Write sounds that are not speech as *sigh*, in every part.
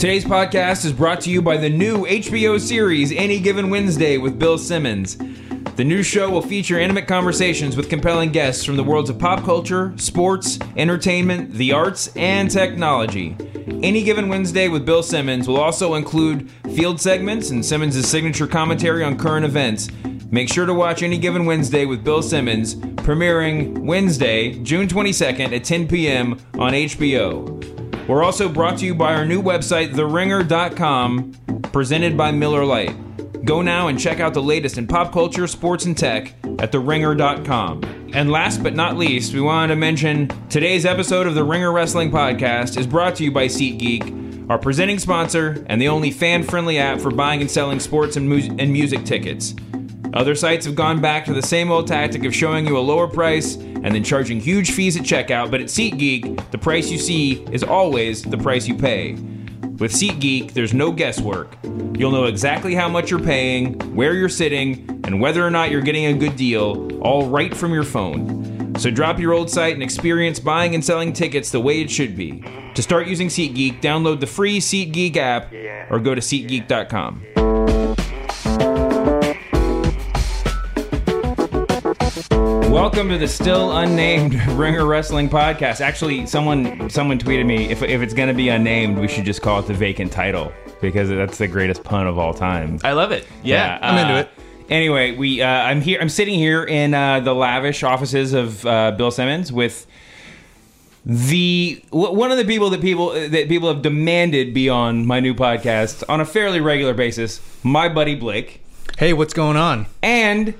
Today's podcast is brought to you by the new HBO series Any Given Wednesday with Bill Simmons. The new show will feature intimate conversations with compelling guests from the worlds of pop culture, sports, entertainment, the arts, and technology. Any Given Wednesday with Bill Simmons will also include field segments and Simmons' signature commentary on current events. Make sure to watch Any Given Wednesday with Bill Simmons, premiering Wednesday, June 22nd at 10 p.m. on HBO. We're also brought to you by our new website, TheRinger.com, presented by Miller Lite. Go now and check out the latest in pop culture, sports, and tech at TheRinger.com. And last but not least, we wanted to mention today's episode of the Ringer Wrestling Podcast is brought to you by SeatGeek, our presenting sponsor and the only fan friendly app for buying and selling sports and, mu- and music tickets. Other sites have gone back to the same old tactic of showing you a lower price and then charging huge fees at checkout, but at SeatGeek, the price you see is always the price you pay. With SeatGeek, there's no guesswork. You'll know exactly how much you're paying, where you're sitting, and whether or not you're getting a good deal, all right from your phone. So drop your old site and experience buying and selling tickets the way it should be. To start using SeatGeek, download the free SeatGeek app or go to SeatGeek.com. Welcome to the still unnamed *laughs* Ringer Wrestling Podcast. Actually, someone someone tweeted me if, if it's going to be unnamed, we should just call it the vacant title because that's the greatest pun of all time. I love it. Yeah, I'm into uh, it. Anyway, we uh, I'm here. I'm sitting here in uh, the lavish offices of uh, Bill Simmons with the w- one of the people that people that people have demanded be on my new podcast on a fairly regular basis. My buddy Blake Hey, what's going on? and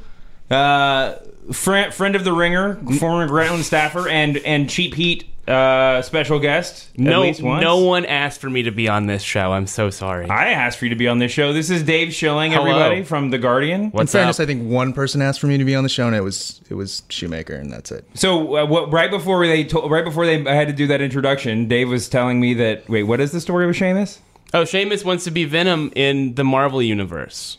uh, friend friend of the Ringer, former Grantland staffer, and and Cheap Heat uh, special guest. no, at least once. no one asked for me to be on this show. I'm so sorry. I asked for you to be on this show. This is Dave Schilling, Hello. everybody from The Guardian. In What's fairness, up? I think one person asked for me to be on the show, and it was it was Shoemaker, and that's it. So uh, what, right before they to, right before they I had to do that introduction, Dave was telling me that wait, what is the story with Sheamus? oh, Sheamus wants to be Venom in the Marvel universe.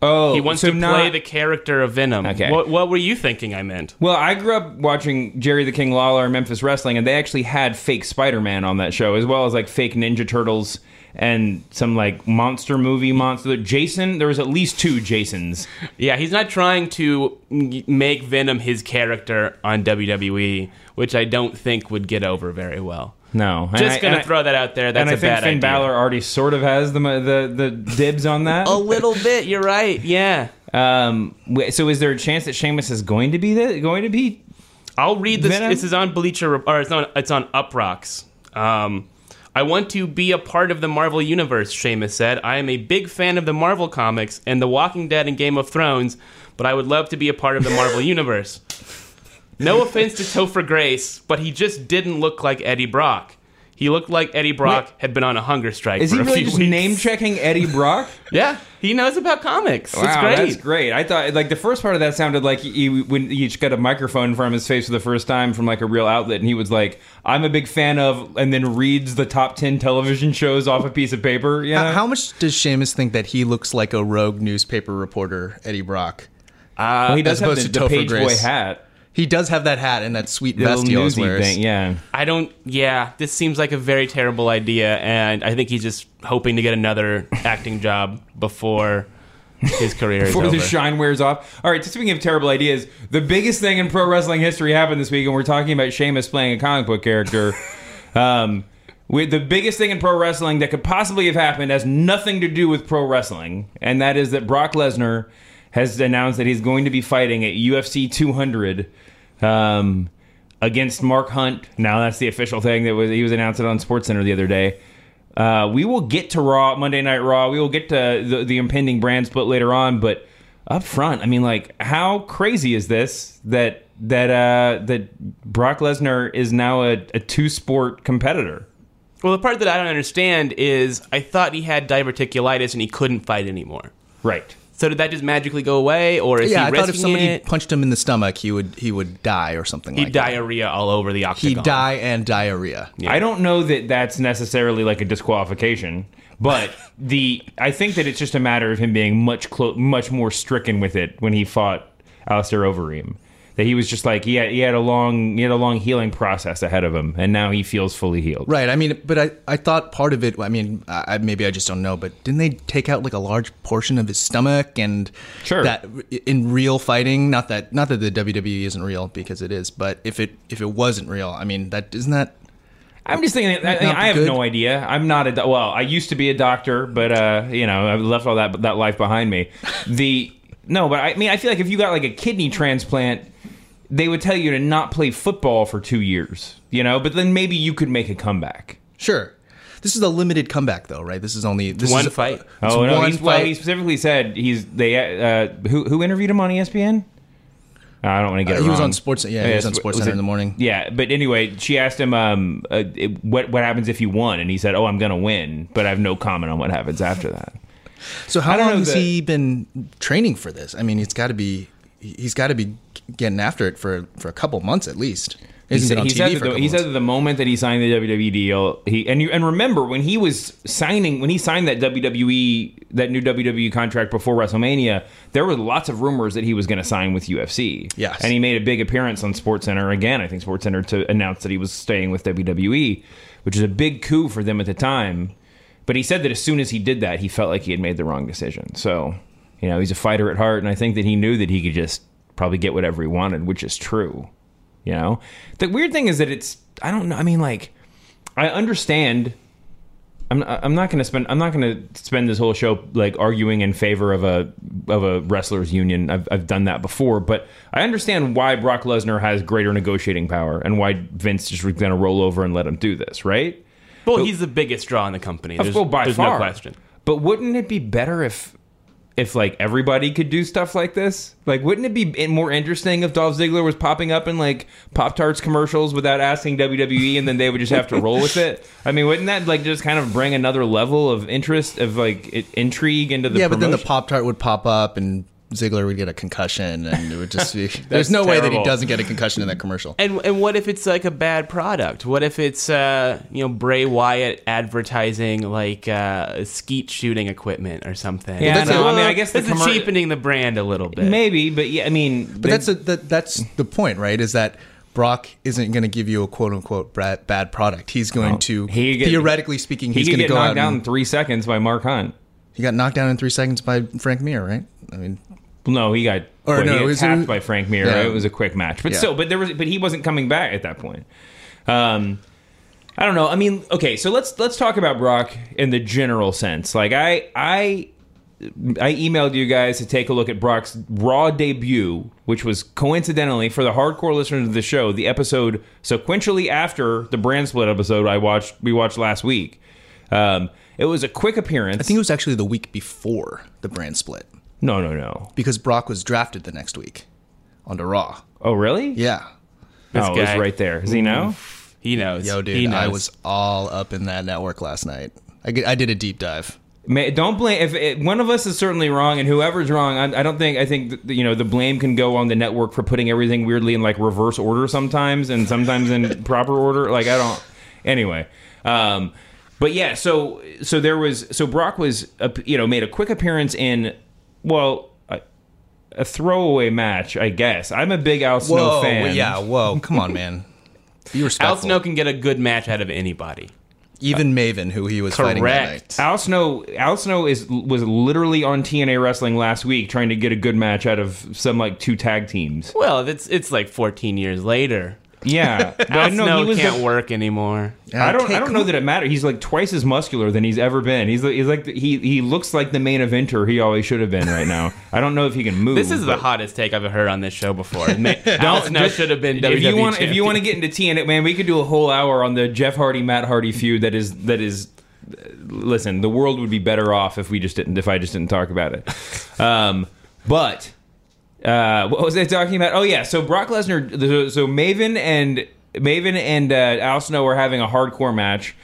Oh, He wants so to not- play the character of Venom. Okay. What, what were you thinking? I meant. Well, I grew up watching Jerry the King Lawler and Memphis Wrestling, and they actually had fake Spider-Man on that show, as well as like fake Ninja Turtles and some like monster movie monster. Jason, there was at least two Jasons. Yeah, he's not trying to make Venom his character on WWE, which I don't think would get over very well. No, And Just I- gonna I- throw that out there. That's and I a think bad Finn idea. Balor already sort of has the the the dibs on that. A little bit. You're right. Yeah. Um, so is there a chance that Sheamus is going to be the, going to be? I'll read this. Venom? This is on Bleacher, Rep- or it's on it's on Uproxx. Um, I want to be a part of the Marvel universe. Sheamus said, "I am a big fan of the Marvel comics and The Walking Dead and Game of Thrones, but I would love to be a part of the Marvel *laughs* universe." No offense to Topher Grace, but he just didn't look like Eddie Brock. He looked like Eddie Brock Wait. had been on a hunger strike Is for he a really few just name checking Eddie Brock? *laughs* Yeah, he knows about comics. it's Wow, great. that's great. I thought like the first part of that sounded like he when he just got a microphone in front of his face for the first time from like a real outlet, and he was like, "I'm a big fan of," and then reads the top ten television shows off a piece of paper. You know? How, how much does Sheamus think that he looks like a rogue newspaper reporter, Eddie Brock? Well, he does as have the, to the Topher page boy Grace. hat, He does have that hat and that sweet the vest he always wears. thing. Yeah. I don't. Yeah, this seems like a very terrible idea, and I think he's just hoping to get another acting job before his career is *laughs* Before over. the shine wears off. All right, so speaking of terrible ideas, the biggest thing in pro wrestling history happened this week, and we're talking about Sheamus playing a comic book character. *laughs* um, with the biggest thing in pro wrestling that could possibly have happened has nothing to do with pro wrestling, and that is that Brock Lesnar has announced that he's going to be fighting at UFC 200 um, against Mark Hunt. Now that's the official thing that was he was announced on SportsCenter the other day. Uh, we will get to Raw, Monday Night Raw. We will get to the, the impending brand split later on, but up front, I mean, like, how crazy is this that that uh, that Brock Lesnar is now a, a two sport competitor? Well, the part that I don't understand is I thought he had diverticulitis and he couldn't fight anymore. Right. So did that just magically go away, or is Yeah, he I thought if somebody it? punched him in the stomach, he would he would die or something He'd like that. diarrhea all over the octagon. He'd die and diarrhea. I don't know that that's necessarily like a disqualification, but *laughs* the I think that it's just a matter of him being much clo- much more stricken with it when he fought Alistair Overeem. That he was just like he had, he had a long he had a long healing process ahead of him, and now he feels fully healed. Right. I mean, but I, I thought part of it. I mean, I, maybe I just don't know. But didn't they take out like a large portion of his stomach and Sure. that in real fighting? Not that not that the WWE isn't real because it is. But if it if it wasn't real, I mean, that isn't that. I'm just thinking. I, I have good? no idea. I'm not a well. I used to be a doctor, but uh, you know, I left all that that life behind me. The no, but I mean, I feel like if you got like a kidney transplant, they would tell you to not play football for two years. You know, but then maybe you could make a comeback. Sure. This is a limited comeback, though, right? This is only this One is, fight. It's Oh no! one He's, well, he specifically said he's they uh, who who interviewed him on ESPN. I don't want to get Uh, it he was on Sports- yeah, he was on Sp- Sports was Center it- in the morning. Yeah, but anyway, she asked him um, uh, it- what what happens if you won, and he said, "Oh, I'm going to win, but I have no comment on what happens after that." So how long has he been training for this? I mean, he's got to be he's got to be getting after it for for a couple months at least. He said, he said that the, he said the moment that he signed the WWE deal, he and you and remember when he was signing when he signed that WWE that new WWE contract before WrestleMania, there were lots of rumors that he was going to sign with UFC. Yes. and he made a big appearance on SportsCenter again. I think SportsCenter to announce that he was staying with WWE, which is a big coup for them at the time. But he said that as soon as he did that, he felt like he had made the wrong decision. So, you know, he's a fighter at heart, and I think that he knew that he could just probably get whatever he wanted, which is true. You know, the weird thing is that it's I don't know. I mean, like I understand. I'm I'm not to spend I'm not to spend this whole show like arguing in favor of a of a wrestlers union. I've I've done that before, but I understand why Brock Lesnar has greater negotiating power and why Vince just was to roll over and let him do this, right? Well, he's the biggest draw in the company. There's, well, by there's far. no question. But wouldn't it be better if if like everybody could do stuff like this? Like, wouldn't it be more interesting if Dolph Ziggler was popping up in like Pop Tarts commercials without asking WWE, and then they would just have to roll with it? I mean, wouldn't that like just kind of bring another level of interest of like i- intrigue into the yeah, but then the? Pop Tart would pop up and Ziggler would get a concussion, and it would just be. *laughs* there's no way that he doesn't get a concussion in that commercial. And and what if it's like a bad product? What if it's uh, you know Bray Wyatt advertising like uh, skeet shooting equipment or something? Yeah, that's no, a- I mean, I guess the it's commer- cheapening the brand a little bit. maybe, but yeah, I mean, But that's a, that, that's the point, right? Is that Brock isn't going to give you a quote unquote bad, bad product. He's going to he get- theoretically speaking, he he's could going to get go knocked out. down in And, three seconds by Mark Hunt. He got knocked down in three seconds by Frank Mir, right? I mean, No, he got Or well, no, he got tapped by Frank Mir. Yeah. It was a quick match, but Yeah. still, but there was, but he wasn't coming back at that point. Um, I don't know. I mean, okay, so let's let's talk about Brock in the general sense. Like I I I emailed you guys to take a look at Brock's Raw debut, which was coincidentally for the hardcore listeners of the show, the episode sequentially after the brand split episode I watched we watched last week. Um, it was a quick appearance. I think it was actually the week before the brand split no, no, no. because Brock was drafted the next week onto Raw. Oh, really? Yeah. This oh, it was guy. right there. Does he know? He knows. Yo, he dude, knows. I was all up in that network last night. I, get- I did a deep dive. May, don't blame if it, one of us is certainly wrong, and whoever's wrong, I, I don't think I think that, you know the blame can go on the network for putting everything weirdly in like reverse order sometimes, and sometimes in *laughs* proper order. Like I don't. Anyway, um, but yeah, so so there was so Brock was you know made a quick appearance in well. A, a throwaway match, I guess. I'm a big Al Snow fan. yeah, whoa, come on, man. *laughs* Be Al respectful. Snow can get a good match out of anybody. Even Maven, who he was fighting that night. Correct. Al Snow, Al Snow is was literally on TNA Wrestling last week trying to get a good match out of some like two tag teams. Well, it's it's like 14 years later. Yeah, *laughs* but Al no, Snow he was can't the- work anymore. I don't. I don't know that it matters. He's like twice as muscular than he's ever been. He's, he's like he he looks like the main eventer he always should have been right now. *laughs* I don't know if he can move. This is the but- hottest take I've heard on this show before. *laughs* Don't Snow just- should have been WWE If you want, if you want to get into TNA, man, we could do a whole hour on the Jeff Hardy Matt Hardy feud. That is that is. Listen, the world would be better off if we just didn't. If I just didn't talk about it. Um, but uh, what was I talking about? Oh yeah, so Brock Lesnar. So, so Maven and Maven and uh, Al Snow are having a hardcore match.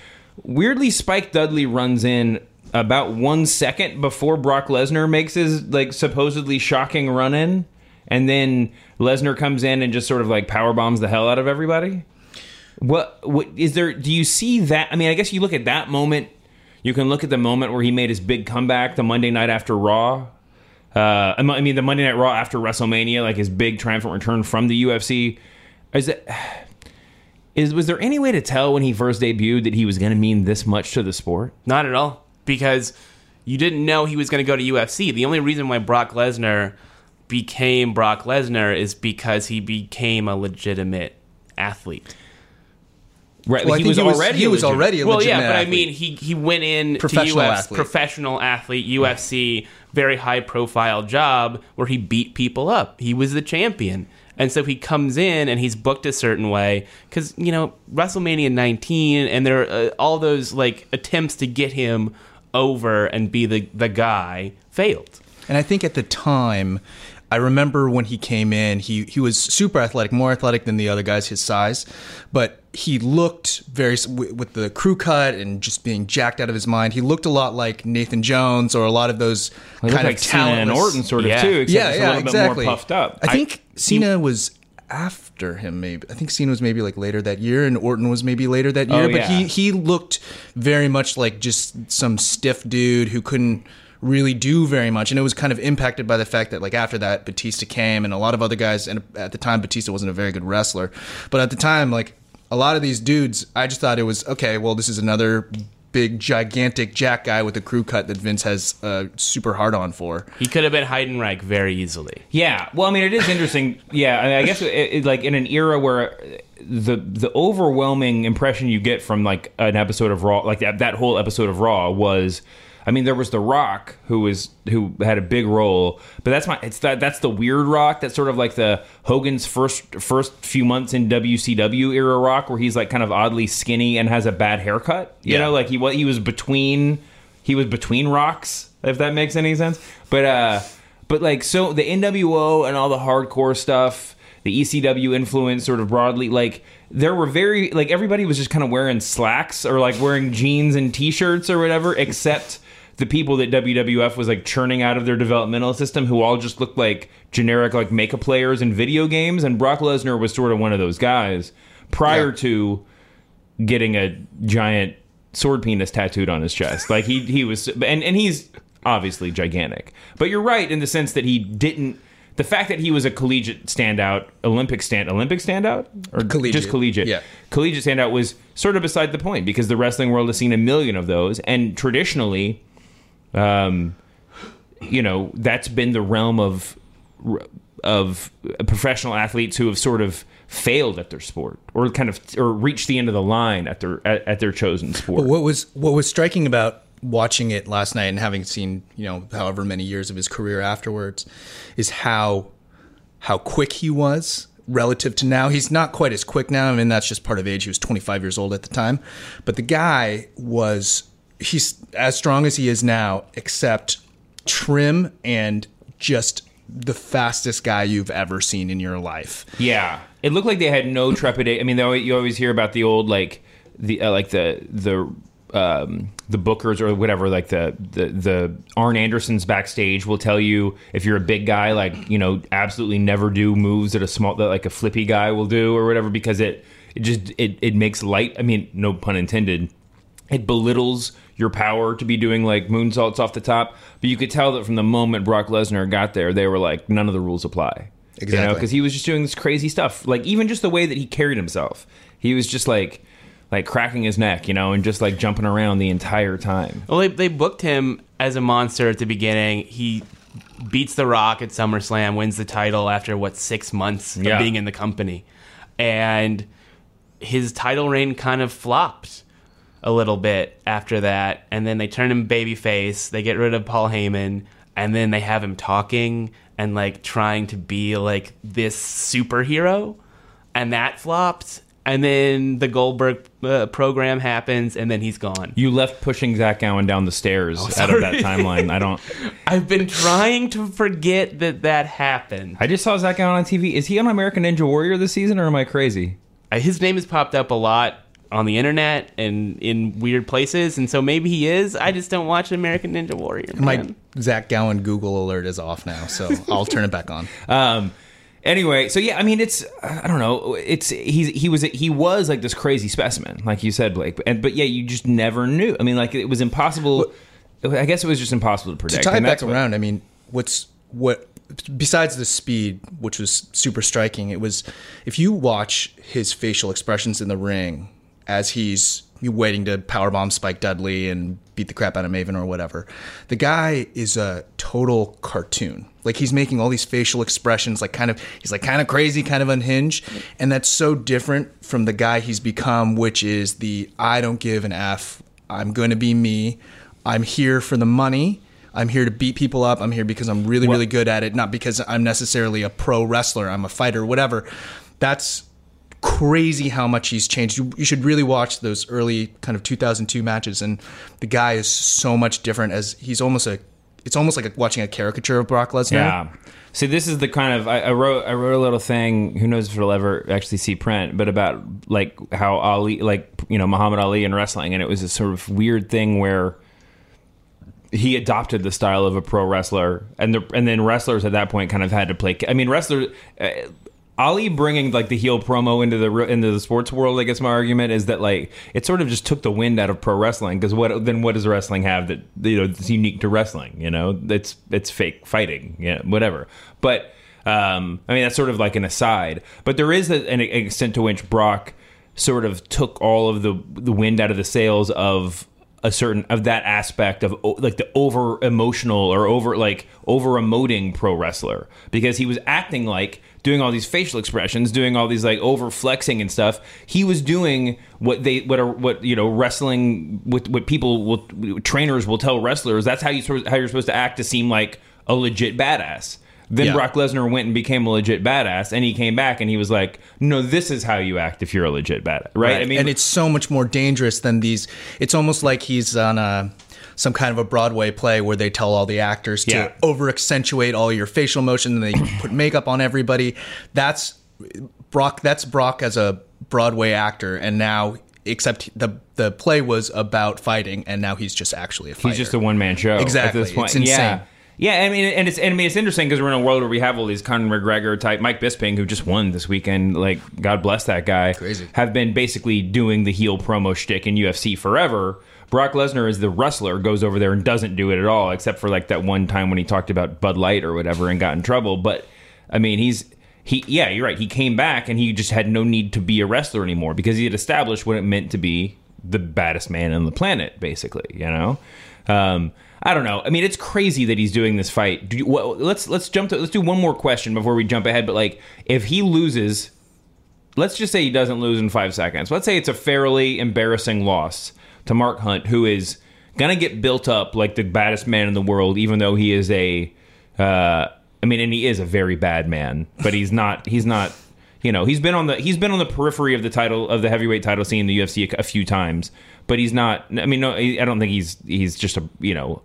Weirdly, Spike Dudley runs in about one second before Brock Lesnar makes his like supposedly shocking run in, and then Lesnar comes in and just sort of like power bombs the hell out of everybody. What what is there? Do you see that? I mean, I guess you look at that moment. You can look at the moment where he made his big comeback, the Monday night after Raw. Uh, I mean, the Monday Night Raw after WrestleMania, like his big triumphant return from the UFC. Is it? Is was there any way to tell when he first debuted that he was going to mean this much to the sport? Not at all, because you didn't know he was going to go to UFC. The only reason why Brock Lesnar became Brock Lesnar is because he became a legitimate athlete. Right, Well, like he was he was, already he was legit- already a well, yeah, legitimate but I mean, he he went in Professional to UFC, athlete. professional athlete, UFC, very high profile job where he beat people up. He was the champion, and so he comes in and he's booked a certain way because you know WrestleMania 19 and there are uh, all those like attempts to get him over and be the the guy failed. And I think at the time, I remember when he came in, he he was super athletic, more athletic than the other guys his size, but he looked very with the crew cut and just being jacked out of his mind. He looked a lot like Nathan Jones or a lot of those He looked kind like of Cena and Orton, sort of Yeah. too. Except yeah, yeah, a little exactly. bit more puffed up. I think Cena was after him. Maybe I think Cena was maybe like later that year, and Orton was maybe later that oh, year. Oh, but yeah. he he looked very much like just some stiff dude who couldn't really do very much and it was kind of impacted by the fact that like after that Batista came and a lot of other guys and at the time Batista wasn't a very good wrestler but at the time like a lot of these dudes I just thought it was okay well this is another big gigantic jack guy with a crew cut that Vince has uh, super hard on for He could have been Heidenreich very easily. Yeah, well, I mean, it is interesting. Yeah, I, mean, I guess it, it, like in an era where the the overwhelming impression you get from like an episode of Raw, like that that whole episode of Raw was. I mean, there was The Rock who was who had a big role, but that's my it's that that's the weird Rock. That's sort of like the Hogan's first first few months in WCW era Rock, where he's like kind of oddly skinny and has a bad haircut. You Yeah. know, like he wa- he was between he was between rocks, if that makes any sense. But uh, but like so the NWO and all the hardcore stuff, the ECW influence, sort of broadly, like there were very like everybody was just kind of wearing slacks or like wearing jeans and t-shirts or whatever, except the people that WWF was like churning out of their developmental system, who all just looked like generic like makeup players in video games, and Brock Lesnar was sort of one of those guys prior Yeah. to getting a giant sword penis tattooed on his chest. Like he he was and and he's obviously gigantic. But you're right in the sense that he didn't the fact that he was a collegiate standout, Olympic stand Olympic standout or Collegiate, just collegiate. yeah. Collegiate standout was sort of beside the point because the wrestling world has seen a million of those and traditionally um you know, that's been the realm of of professional athletes who have sort of failed at their sport or kind of or reached the end of the line at their at, at their chosen sport. But what was what was striking about watching it last night and having seen you know however many years of his career afterwards is how how quick he was relative to now. He's not quite as quick now. I mean that's just part of age. He was 25 years old at the time, but the guy was he's as strong as he is now, except trim and just the fastest guy you've ever seen in your life. Yeah, it looked like they had no trepidation. I mean, you always hear about the old like the uh, like the the um, the bookers or whatever, like the the the Arn Andersons backstage will tell you if you're a big guy, like you know, absolutely never do moves that a small that like a flippy guy will do or whatever because it it just it it makes light. I mean, no pun intended. It belittles your power to be doing like moonsaults off the top, but you could tell that from the moment Brock Lesnar got there, they were like, none of the rules apply. You know, Exactly. because he was just doing this crazy stuff. Like even just the way that he carried himself, he was just like like cracking his neck, you know, and just like jumping around the entire time. Well, they, they booked him as a monster at the beginning. He beats The Rock at SummerSlam, wins the title after what six months Yeah. of being in the company, and his title reign kind of flopped a little bit after that. And then they turn him babyface. They get rid of Paul Heyman, and then they have him talking and like trying to be like this superhero, and that flopped. And then the Goldberg uh, program happens, and then he's gone. You left pushing Zach Gowen down the stairs out of that Oh, timeline. I don't. *laughs* I've been trying to forget that that happened. I just saw Zach Gowen on TV. Is he on American Ninja Warrior this season, or am I crazy? Uh, His name has popped up a lot on the internet and in weird places, and so maybe he is. I just don't watch American Ninja Warrior. My. Zach Gowen Google alert is off now, so I'll turn it back on. *laughs* Um. Anyway, so yeah, I mean, it's I don't know. It's he's he was he was like this crazy specimen, like you said, Blake. And but yeah, you just never knew. I mean, like it was impossible. I guess it was just impossible to predict. to tie it back what- around, I mean, what's what besides the speed, which was super striking, it was if you watch his facial expressions in the ring as he's waiting to powerbomb Spike Dudley and beat the crap out of Maven or whatever. The guy is a total cartoon. Like he's making all these facial expressions, like kind of he's like kind of crazy, kind of unhinged, and that's so different from the guy he's become, which is the I don't give an f. I'm going to be me. I'm here for the money. I'm here to beat people up. I'm here because I'm really, really good at it, not because I'm necessarily a pro wrestler. I'm a fighter, whatever. That's crazy how much he's changed. You, you, should really watch those early kind of 2002 matches, and the guy is so much different. As he's almost a, it's almost like a, watching a caricature of Brock Lesnar. Yeah. See, this is the kind of I, I, wrote. I wrote a little thing. Who knows if it'll ever actually see print? But about like how Ali, like you know, Muhammad Ali in wrestling, and it was a sort of weird thing where he adopted the style of a pro wrestler, and the and then wrestlers at that point kind of had to play. I mean, wrestlers. Uh, Ali bringing like the heel promo into the into the sports world, I guess my argument is that like it sort of just took the wind out of pro wrestling because what then what does wrestling have that you know that's unique to wrestling? You know, it's it's fake fighting, yeah, whatever. But um, I mean that's sort of like an aside. But there is a, an extent to which Brock sort of took all of the the wind out of the sails of a certain of that aspect of like the over emotional or over like over emoting pro wrestler because he was acting like doing all these facial expressions, doing all these like over flexing and stuff. He was doing what they what are what you know wrestling with what people will trainers will tell wrestlers. That's how you how you're supposed to act to seem like a legit badass. Then yeah. Brock Lesnar went and became a legit badass, and he came back and he was like, "No, this is how you act if you're a legit badass." Right? right. I mean, and it's so much more dangerous than these. It's almost like he's on a some kind of a Broadway play where they tell all the actors to over accentuate all your facial motion and they put makeup on everybody. That's Brock. That's Brock as a Broadway actor, and now except the the play was about fighting, and now he's just actually a fighter. He's just a one man show. Exactly. At this point. It's insane. Yeah. Yeah, I mean, and it's and I mean, it's interesting because we're in a world where we have all these Conor McGregor type, Mike Bisping, who just won this weekend. Like, God bless that guy. Crazy. Have been basically doing the heel promo shtick in UFC forever. Brock Lesnar is the wrestler, goes over there and doesn't do it at all, except for like that one time when he talked about Bud Light or whatever and got in trouble. But I mean, he's he yeah, you're right. He came back and he just had no need to be a wrestler anymore because he had established what it meant to be the baddest man on the planet, basically. You know. Um, I don't know. I mean, it's crazy that he's doing this fight. You, well, let's let's jump to let's do one more question before we jump ahead. But like, if he loses, let's just say he doesn't lose in five seconds. Let's say it's a fairly embarrassing loss to Mark Hunt, who is gonna get built up like the baddest man in the world, even though he is a. Uh, I mean, and he is a very bad man, but he's not. He's not. You know, he's been on the he's been on the periphery of the title of the heavyweight title scene in the UFC a, a few times, but he's not. I mean, no, I don't think he's he's just a you know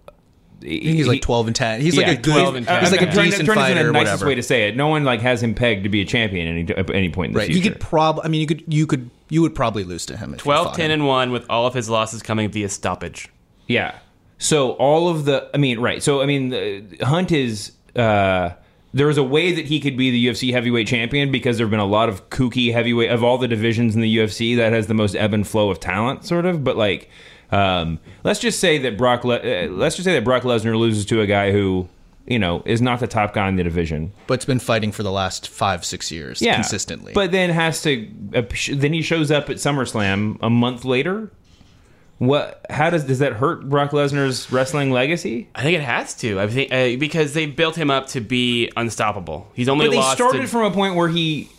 he's like 12 and 10 he's yeah, like a good 12 and 10. he's like a decent fighter the nicest whatever. way to say it no one like has him pegged to be a champion at any, at any point in the right. future you could probably i mean you could you could you would probably lose to him 12 10 him. and 1 with all of his losses coming via stoppage yeah so all of the i mean right so i mean the, hunt is uh there's a way that he could be the UFC heavyweight champion because there have been a lot of kooky heavyweight of all the divisions in the UFC that has the most ebb and flow of talent, sort of. But like, um, let's just say that Brock. Le- uh, let's just say that Brock Lesnar loses to a guy who you know is not the top guy in the division, but's been fighting for the last five six years yeah, consistently. But then has to. Uh, then he shows up at SummerSlam a month later. What? How does does that hurt Brock Lesnar's wrestling legacy? I think it has to. I think uh, because they built him up to be unstoppable. He's only. But they started to- from a point where he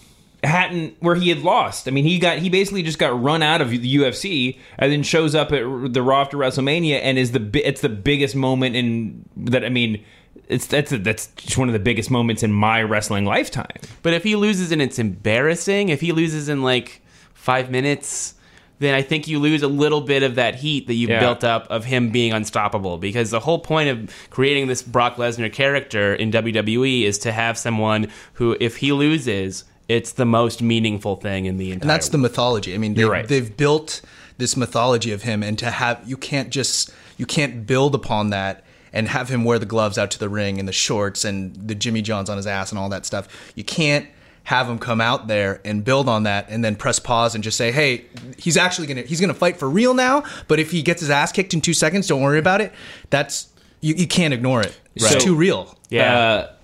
hadn't where he had lost. I mean, he got he basically just got run out of the UFC and then shows up at the Raw after WrestleMania and is the it's the biggest moment in that. I mean, it's that's a, that's just one of the biggest moments in my wrestling lifetime. But if he loses and it's embarrassing, if he loses in like five minutes. Then I think you lose a little bit of that heat that you've yeah. built up of him being unstoppable. Because the whole point of creating this Brock Lesnar character in WWE is to have someone who, if he loses, it's the most meaningful thing in the entire. And that's world. the mythology. I mean, they, right. they've built this mythology of him, and to have you can't just you can't build upon that and have him wear the gloves out to the ring and the shorts and the Jimmy Johns on his ass and all that stuff. You can't have him come out there and build on that and then press pause and just say, "Hey, he's actually going to he's going to fight for real now, but if he gets his ass kicked in 2 seconds, don't worry about it." That's you, you can't ignore it. It's Right. too real. Yeah.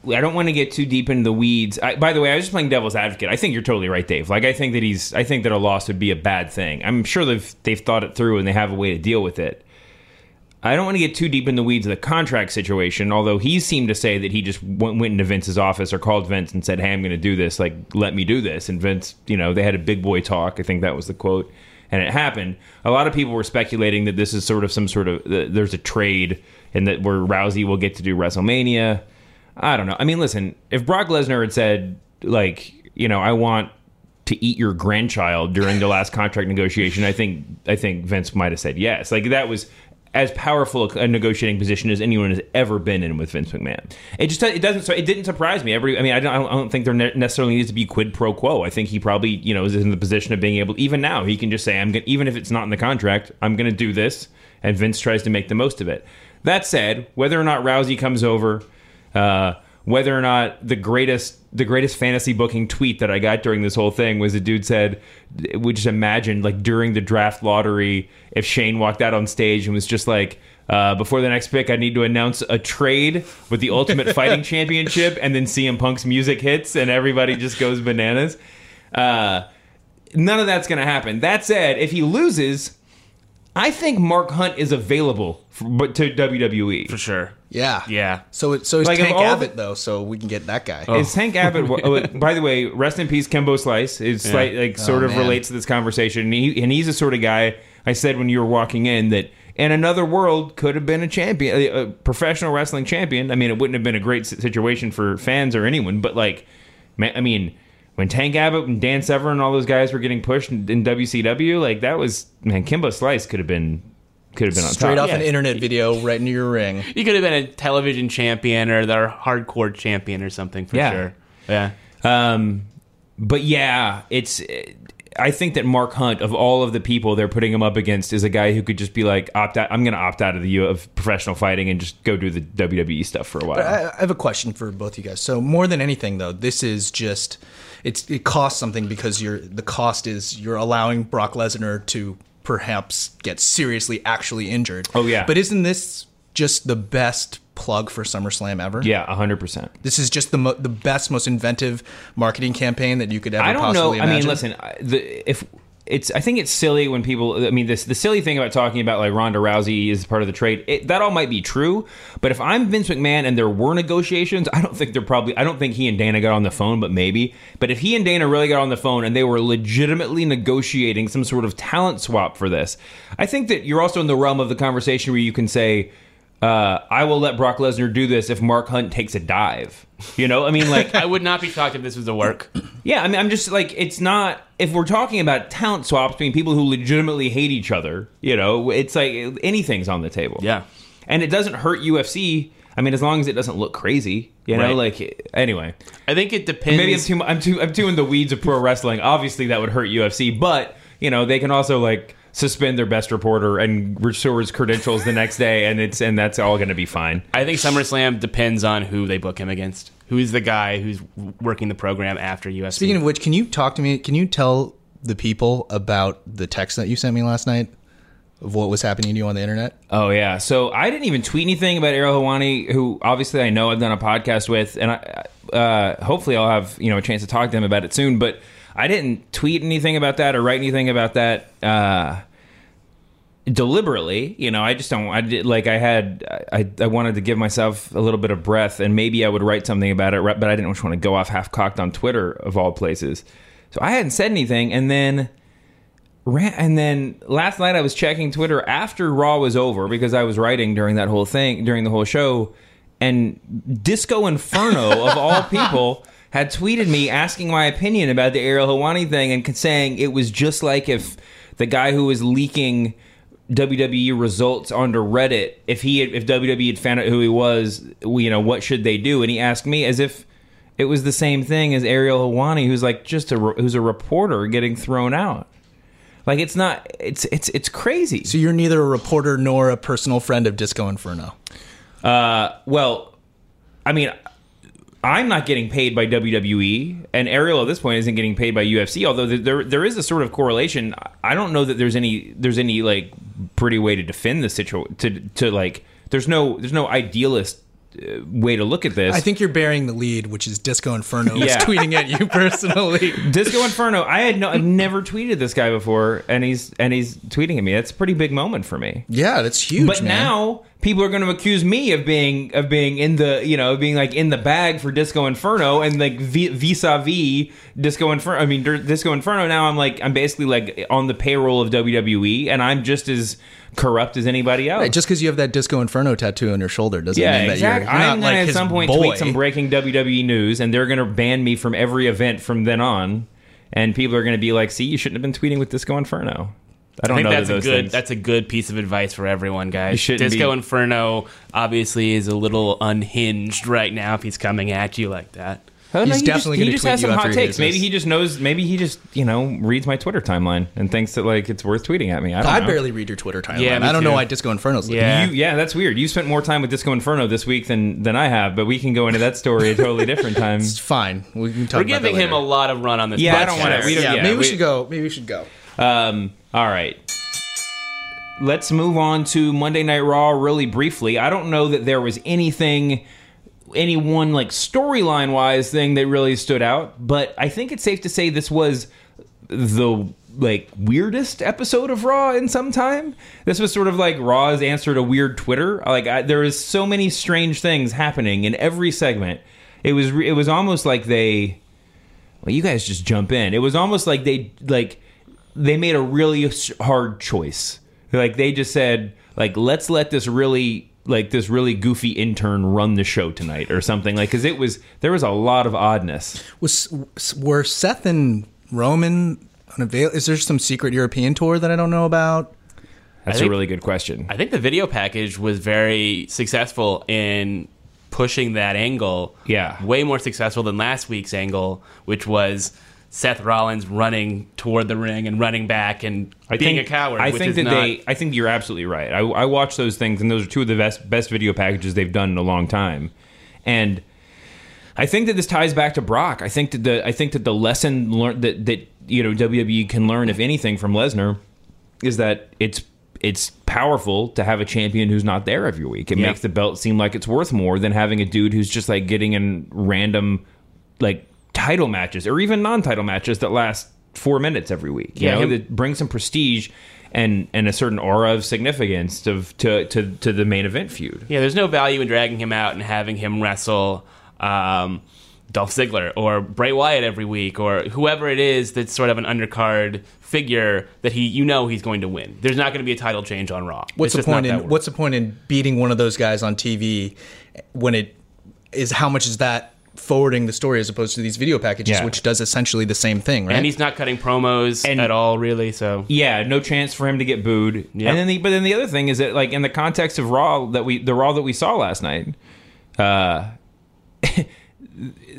Uh, I don't want to get too deep into the weeds. I, by the way, I was just playing devil's advocate. I think you're totally right, Dave. Like, I think that he's. I think that a loss would be a bad thing. I'm sure they've they've thought it through and they have a way to deal with it. I don't want to get too deep in the weeds of the contract situation. Although he seemed to say that he just went, went into Vince's office or called Vince and said, "Hey, I'm going to do this. Like, let me do this." And Vince, you know, they had a big boy talk. I think that was the quote, and it happened. A lot of people were speculating that this is sort of some sort of uh, there's a trade and that where Rousey will get to do WrestleMania. I don't know. I mean, listen, if Brock Lesnar had said, like, you know, I want to eat your grandchild during the last contract negotiation, I think I think Vince might have said yes. Like that was as powerful a negotiating position as anyone has ever been in with Vince McMahon. It just it doesn't so it didn't surprise me. Every I mean I don't I don't think there necessarily needs to be quid pro quo. I think he probably you know is in the position of being able even now he can just say I'm gonna, even if it's not in the contract I'm going to do this and Vince tries to make the most of it. That said, whether or not Rousey comes over. Uh, whether or not the greatest the greatest fantasy booking tweet that I got during this whole thing was a dude said we just imagined like during the draft lottery if Shane walked out on stage and was just like uh, before the next pick I need to announce a trade with the Ultimate *laughs* Fighting Championship and then CM Punk's music hits and everybody just goes bananas. Uh, none of that's going to happen. That said, if he loses, I think Mark Hunt is available for, but to WWE. For sure. Yeah. Yeah. So it, so is Like, Tank Abbott the- though, so we can get that guy. Oh. Is Tank Abbott? oh, *laughs* by the way, rest in peace, Kimbo Slice. It's slight, like oh, sort Oh, of man. relates to this conversation, and, he, and he's the sort of guy I said when you were walking in that in another world could have been a champion, a, a professional wrestling champion. I mean, it wouldn't have been a great situation for fans or anyone, but like, man, I mean. When Tank Abbott and Dan Severn and all those guys were getting pushed in, in WCW, like that was man, Kimbo Slice could have been could have been on Straight top. off yeah. an internet video right into your ring. You could have been a television champion or their hardcore champion or something for Yeah. sure. Yeah. Um, but yeah, it's. I think that Mark Hunt, of all of the people they're putting him up against, is a guy who could just be like, opt out. I'm going to opt out of the U of professional fighting and just go do the WWE stuff for a while. I, I have a question for both of you guys. So more than anything, though, this is just it's it costs something because you're the cost is you're allowing Brock Lesnar to perhaps get seriously actually injured. Oh, yeah. but isn't this just the best plug for SummerSlam ever? yeah, hundred percent. This is just the mo- the best, most inventive marketing campaign that you could ever I don't know. possibly I mean, listen, I- the, if it's, I think it's silly when people. I mean, this the silly thing about talking about like Ronda Rousey is part of the trade. It, that all might be true, but if I'm Vince McMahon and there were negotiations, I don't think they're probably. I don't think he and Dana got on the phone, but maybe. But if he and Dana really got on the phone and they were legitimately negotiating some sort of talent swap for this, I think that you're also in the realm of the conversation where you can say. Uh, I will let Brock Lesnar do this if Mark Hunt takes a dive. You know, I mean, like *laughs* I would not be shocked if this was a work. *clears throat* yeah, I mean, I'm just like, it's not. If we're talking about talent swaps between people who legitimately hate each other, you know, it's like anything's on the table. Yeah. and it doesn't hurt UFC. I mean, as long as it doesn't look crazy, you know. Right. Like, anyway, I think it depends. maybe I'm too, I'm too, I'm too in the weeds of pro wrestling. Obviously, that would hurt UFC, but you know, they can also like suspend their best reporter and restore his credentials the next day, and it's and that's all going to be fine. I think SummerSlam depends on who they book him against. Who's the guy who's working the program after UFC? Speaking of which, can you talk to me? Can you tell the people about the text that you sent me last night of what was happening to you on the internet? Oh yeah. So I didn't even tweet anything about Ariel Helwani, who obviously I know I've done a podcast with, and I, uh, hopefully I'll have you know a chance to talk to him about it soon. But I didn't tweet anything about that or write anything about that uh, deliberately. You know, I just don't. I did like I had. I, I wanted to give myself a little bit of breath, and maybe I would write something about it, but I didn't just want to go off half cocked on Twitter of all places. So I hadn't said anything, and then ran, and then last night I was checking Twitter after Raw was over because I was writing during that whole thing during the whole show, and Disco Inferno of *laughs* all people had tweeted me asking my opinion about the Ariel Helwani thing and saying it was just like if the guy who was leaking WWE results onto Reddit if he had, if WWE had found out who he was, you know what should they do? And he asked me as if it was the same thing as Ariel Helwani, who's like just a who's a reporter getting thrown out. Like it's not it's it's it's crazy. So you're neither a reporter nor a personal friend of Disco Inferno. Uh, well, I mean, I'm not getting paid by WWE, and Ariel at this point isn't getting paid by UFC. Although there- there is a sort of correlation. I don't know that there's any there's any like pretty way to defend the situation to to like there's no there's no idealist Uh, way to look at this. I think you're bearing the lead, which is Disco Inferno is Yeah. tweeting at you personally. *laughs* Disco Inferno. I had no, I've never tweeted this guy before, and he's and he's tweeting at me. That's a pretty big moment for me. Yeah, that's huge. But man. now people are going to accuse me of being of being in the you know being like in the bag for Disco Inferno and like vis a vis Disco Inferno. I mean Disco Inferno. Now I'm like I'm basically like on the payroll of WWE, and I'm just as corrupt as anybody else. Right, just because you have that Disco Inferno tattoo on your shoulder doesn't yeah, mean that exactly. you're, you're I'm not gonna like at his some point boy. tweet some breaking WWE news, and they're gonna ban me from every event from then on. And people are gonna be like, "See, you shouldn't have been tweeting with Disco Inferno." I don't I think know that's that a good things. that's a good piece of advice for everyone, guys. shouldn't Disco be- Inferno obviously is a little unhinged right now if he's coming at you like that. Oh, He's he definitely just, he gonna just tweet has you some after hot he takes. hears Maybe this. he just knows. Maybe he just you know reads my Twitter timeline and thinks that like it's worth tweeting at me. I don't I know. barely read your Twitter timeline. Yeah, me I don't know too. why Disco Inferno's like Yeah. You, yeah, that's weird. You spent more time with Disco Inferno this week than than I have, but we can go into that story a totally different time. It's fine. We can talk We're about giving that him a later. lot of run on this. Yeah, I don't wanna- we don't- yeah, yeah, maybe we, we- should go. Maybe we should go. Um, all right. Let's move on to Monday Night Raw really briefly. I don't know that there was anything, any one like storyline wise thing that really stood out, but I think it's safe to say this was the like weirdest episode of Raw in some time. This was sort of like Raw's answer to weird Twitter. Like I, there is so many strange things happening in every segment. It was re- it was almost like they well, you guys just jump in. It was almost like they like they made a really hard choice. Like they just said, like let's let this really like this really goofy intern run the show tonight or something. Like because it was there was a lot of oddness. Was were Seth and Roman unavail? Is there some secret European tour that I don't know about? That's think- a really good question. I think the video package was very successful in pushing that angle. Yeah. Way more successful than last week's angle, which was Seth Rollins running toward the ring and running back and I being think, a coward. I which think that not, they. I think you're absolutely right. I, I watched those things, and those are two of the best best video packages they've done in a long time. And I think that this ties back to Brock. I think that the I think that the lesson learned that that you know WWE can learn, if anything, from Lesnar, is that it's it's powerful to have a champion who's not there every week. It Yeah. makes the belt seem like it's worth more than having a dude who's just like getting in random like title matches or even non-title matches that last four minutes every week. You Yeah, know, that bring some prestige and and a certain aura of significance to to to, to the main event feud. Yeah, there's no value in dragging him out and having him wrestle um, Dolph Ziggler or Bray Wyatt every week or whoever it is that's sort of an undercard figure that he you know he's going to win. There's not going to be a title change on Raw. What's It's the point in. What's the point in beating one of those guys on TV when it is how much is that forwarding the story as opposed to these video packages, Yeah. which does essentially the same thing, right? and he's not cutting promos And- at all, really. So Yeah, no chance for him to get booed. Yeah. And then the, but then the other thing is that like in the context of Raw that we the Raw that we saw last night, uh, *laughs*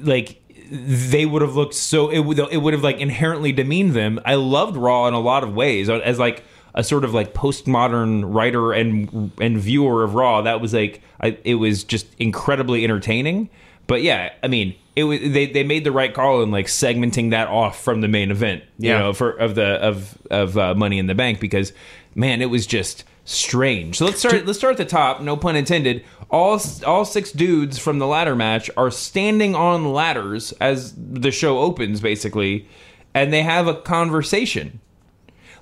like they would have looked so it would it would have like inherently demeaned them. I loved Raw in a lot of ways as like a sort of like postmodern writer and and viewer of Raw. That was like I, it was just incredibly entertaining. But yeah, I mean, it was they, they made the right call in like segmenting that off from the main event. You Yeah. know, for of the of of uh, Money in the Bank because man, it was just strange. So let's start. Let's start at the top. No pun intended. All all six dudes from the ladder match are standing on ladders as the show opens, basically, and they have a conversation.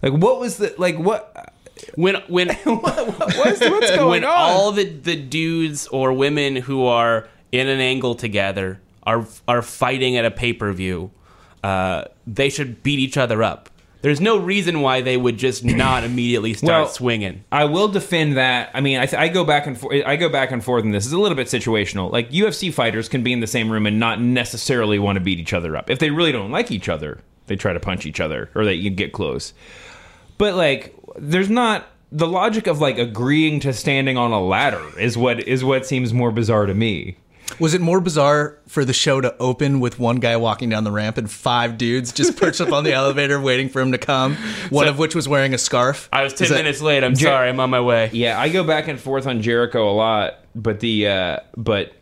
Like, what was the like? What when when *laughs* what's, what's *laughs* going when on? all the the dudes or women who are in an angle together are are fighting at a pay per view, uh, they should beat each other up. There's no reason why they would just *coughs* not immediately start Well, swinging. I will defend that. I mean, I, th- I go back and forth. I go back and forth in this. It's a little bit situational. Like UFC fighters can be in the same room and not necessarily want to beat each other up. If they really don't like each other, they try to punch each other or they get close. But like, there's not the logic of like agreeing to standing on a ladder is what is what seems more bizarre to me. Was it more bizarre for the show to open with one guy walking down the ramp and five dudes just *laughs* perched up on the elevator waiting for him to come? One So- of which was wearing a scarf. I was ten Is that- minutes late. I'm Jer- sorry. I'm on my way. Yeah, I go back and forth on Jericho a lot, but the uh but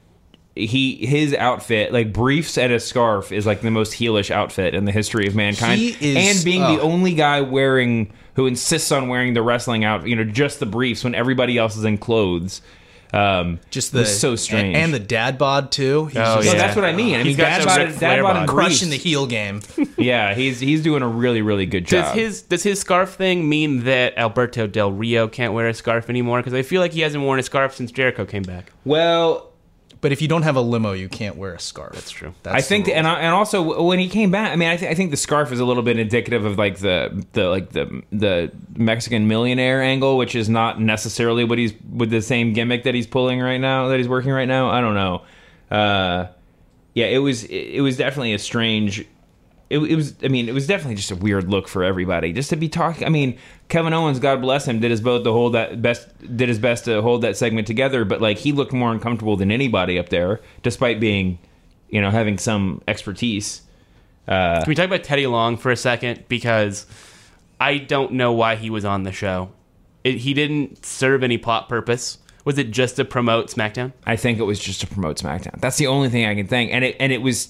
he his outfit like briefs and a scarf is like the most heelish outfit in the history of mankind He is- and being the oh. only guy wearing who insists on wearing the wrestling out you know just the briefs when everybody else is in clothes Um, Just it the was so strange. and, and the dad bod too. He's Oh, just well, yeah. that's what I mean. I mean, He's got dad bod, dad bod bod. and crushing the heel game. *laughs* Yeah, he's he's doing a really really good job. Does his does his scarf thing mean that Alberto Del Rio can't wear a scarf anymore? Because I feel like he hasn't worn a scarf since Jericho came back. well, But if you don't have a limo, you can't wear a scarf. That's true. That's I think, the and I- and also when he came back, I mean, I, th- I think the scarf is a little bit indicative of like the the like the the Mexican millionaire angle, which is not necessarily what he's with the same gimmick that he's pulling right now, that he's working right now. I don't know. Uh, yeah, it was it was definitely a strange. It, it was. I mean, it was definitely just a weird look for everybody. Just to be talking. I mean, Kevin Owens, God bless him, did his both to hold that best. Did his best to hold that segment together. But like, he looked more uncomfortable than anybody up there, despite being, you know, having some expertise. Uh, can we talk about Teddy Long for a second? Because I don't know why he was on the show. It, he didn't serve any plot purpose. Was it just to promote SmackDown? I think it was just to promote SmackDown. That's the only thing I can think. And it and it was.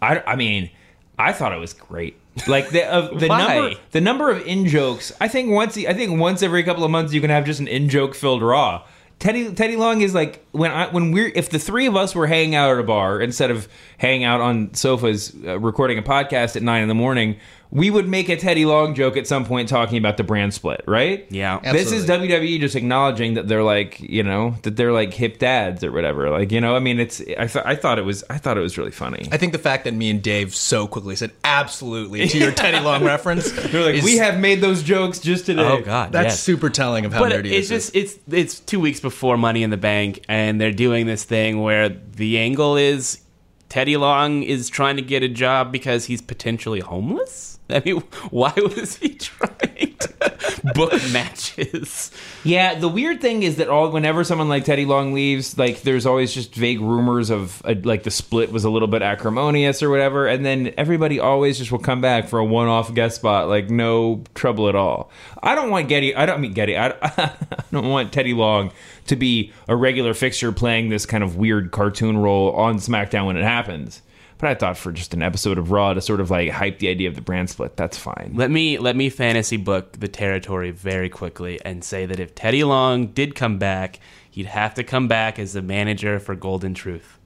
I, I mean, I thought it was great. Like the uh, the *laughs* number the number of in jokes. I think once I think once every couple of months you can have just an in joke filled Raw. Teddy Teddy Long is like when I when we're if the three of us were hanging out at a bar instead of hanging out on sofas uh, recording a podcast at nine in the morning, we would make a Teddy Long joke at some point talking about the brand split, right? Yeah. This is WWE just acknowledging that they're like, you know, that they're like hip dads or whatever. Like, you know, I mean, it's I, th- I thought it was I thought it was really funny. I think the fact that me and Dave so quickly said absolutely to your Teddy *laughs* Long reference. They're like, is- we have made those jokes just today. Oh God, That's yes. super telling of how but nerdy it's this just is. it's it's two weeks before Money in the Bank, and they're doing this thing where the angle is Teddy Long is trying to get a job because he's potentially homeless. *laughs* I mean, why was he trying to *laughs* book matches? Yeah, the weird thing is that all whenever someone like Teddy Long leaves, like there's always just vague rumors of uh, like the split was a little bit acrimonious or whatever, and then everybody always just will come back for a one-off guest spot, like no trouble at all. I don't want Getty. I don't mean Getty. I, *laughs* I don't want Teddy Long to be a regular fixture playing this kind of weird cartoon role on SmackDown when it happens. But I thought for just an episode of Raw to sort of like hype the idea of the brand split, that's fine. Let me let me fantasy book the territory very quickly and say that if Teddy Long did come back, he'd have to come back as the manager for Golden Truth.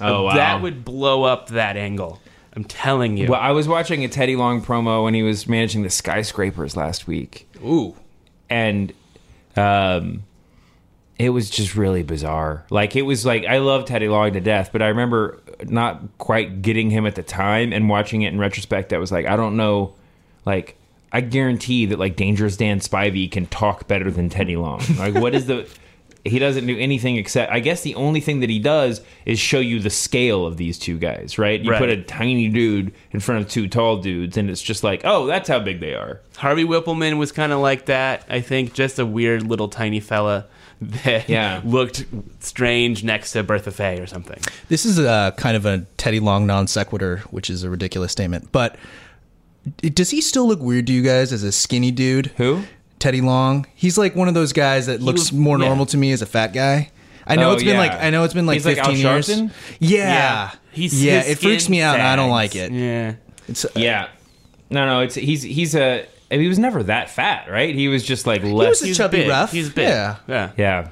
Oh wow, That would blow up that angle. I'm telling you. Well, I was watching a Teddy Long promo when he was managing the skyscrapers last week, Ooh. and um, it was just really bizarre. Like it was like I love Teddy Long to death, but I remember not quite getting him at the time, and watching it in retrospect, I was like, I don't know, like. I guarantee that like Dangerous Dan Spivey can talk better than Teddy Long. Like, what is the? *laughs* He doesn't do anything except. I guess the only thing that he does is show you the scale of these two guys. Right? You Right. put a tiny dude in front of two tall dudes, and it's just like, oh, that's how big they are. Harvey Wippleman was kind of like that. I think just a weird little tiny fella *laughs* that Yeah. looked strange next to Bertha Faye or something. This is a kind of a Teddy Long non sequitur, which is a ridiculous statement. But does he still look weird to you guys as a skinny dude? Who? Teddy Long. He's like one of those guys that looks was- more yeah. normal to me as a fat guy. I know Oh, it's been yeah. like I know it's been like He's like Al 15 years. Sharpton? Yeah. He's yeah, it freaks me out and I don't like it. Yeah. It's uh, Yeah. No, no, it's he's he's a I mean, he was never that fat, right? He was just like less. he less. was a He's chubby big. rough. He's big. Yeah. Yeah. yeah.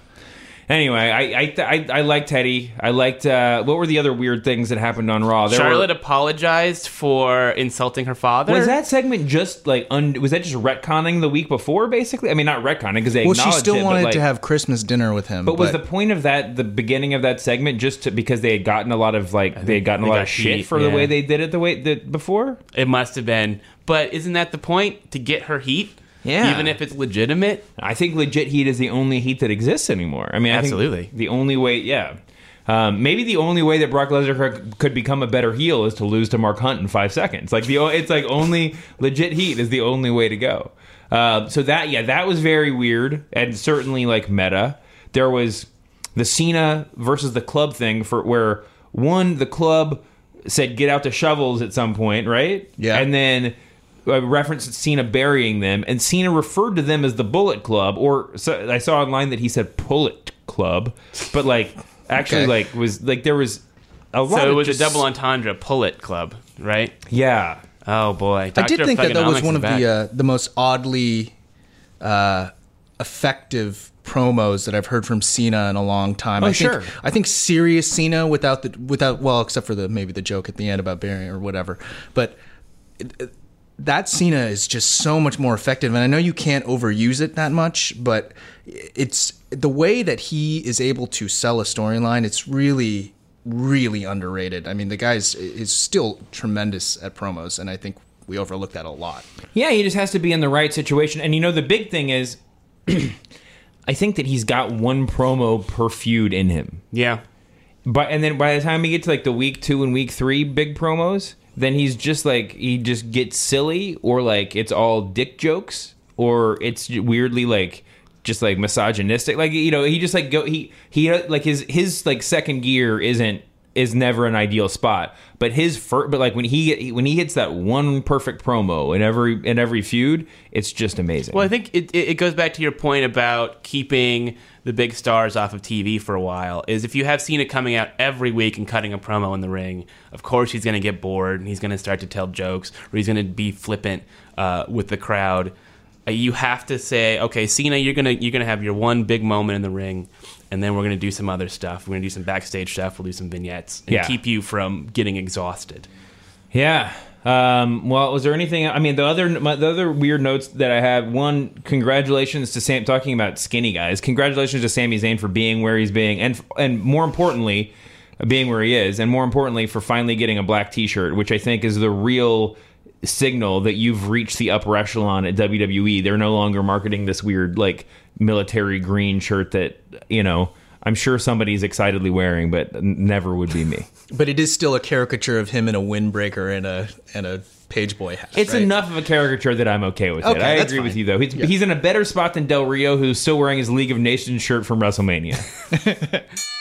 Anyway, I I I, I liked Teddy. I liked uh, what were the other weird things that happened on Raw? There Charlotte were, apologized for insulting her father. was that segment just like un, was that just retconning the week before? Basically, I mean, not retconning because they Well, she still it, but, wanted like- to have Christmas dinner with him. But was the point of that the beginning of that segment just to, because they had gotten a lot of like they had gotten a lot got of shit heat, for the way they did it the way that before? It must have been. But isn't that the point? To get her heat? Yeah. Even if it's legitimate? I think legit heat is the only heat that exists anymore. I mean, I think Absolutely. the only way, yeah. Um, maybe the only way that Brock Lesnar could- could become a better heel is to lose to Mark Hunt in five seconds. Like the, it's like only legit heat is the only way to go. Uh, so that, yeah, that was very weird and certainly like meta. There was the Cena versus the club thing for where one the club said get out the shovels at some point, right? Yeah. and then a reference Cena burying them, and Cena referred to them as the Bullet Club, or so, I saw online that he said Pullet Club, but like *laughs* actually Okay. like was like there was a lot. So it of was just- a double entendre Pullet Club, right? Yeah, Oh boy. I did think that that was one of back. the uh, the most oddly uh, effective promos that I've heard from Cena in a long time. Oh, I think sure. I think serious Cena without the without well, except for the maybe the joke at the end about Barry or whatever. But it- it- that Cena is just so much more effective, and I know you can't overuse it that much, but it's the way that he is able to sell a storyline. It's really, really underrated. I mean, the guy's is still tremendous at promos, and I think we overlook that a lot. Yeah, he just has to be in the right situation. And you know, the big thing is, *clears throat* I think that he's got one promo per feud in him. Yeah. But and then by the time we get to like the week two and week three big promos, then he's just like he just gets silly or like it's all dick jokes or it's weirdly like just like misogynistic. Like you know, he just like go he he like his his like second gear isn't is never an ideal spot. But his first, but like when he when he hits that one perfect promo in every in every feud, it's just amazing. Well, I think it, it goes back to your point about keeping the big stars off of TV for a while. Is if you have Cena coming out every week and cutting a promo in the ring, of course he's going to get bored and he's going to start to tell jokes or he's going to be flippant uh, with the crowd. Uh, you have to say, okay, Cena, you're gonna you're gonna have your one big moment in the ring, and then we're gonna do some other stuff. We're gonna do some backstage stuff. We'll do some vignettes and Yeah. keep you from getting exhausted. Yeah. Um, well, was there anything? I mean, the other my, the other weird notes that I have. One, congratulations to Sam. Talking about skinny guys, congratulations to Sami Zayn for being where he's being, and and more importantly, being where he is, and more importantly, for finally getting a black T-shirt, which I think is the real signal that you've reached the upper echelon at WWE. They're no longer marketing this weird like military green shirt that you know. I'm sure somebody's excitedly wearing, but never would be me. *laughs* But it is still a caricature of him in a windbreaker and a and a page boy hat. It's right? enough of a caricature that I'm okay with it. I agree with you though. He's, Yeah. he's in a better spot than Del Rio, who's still wearing his League of Nations shirt from WrestleMania. *laughs*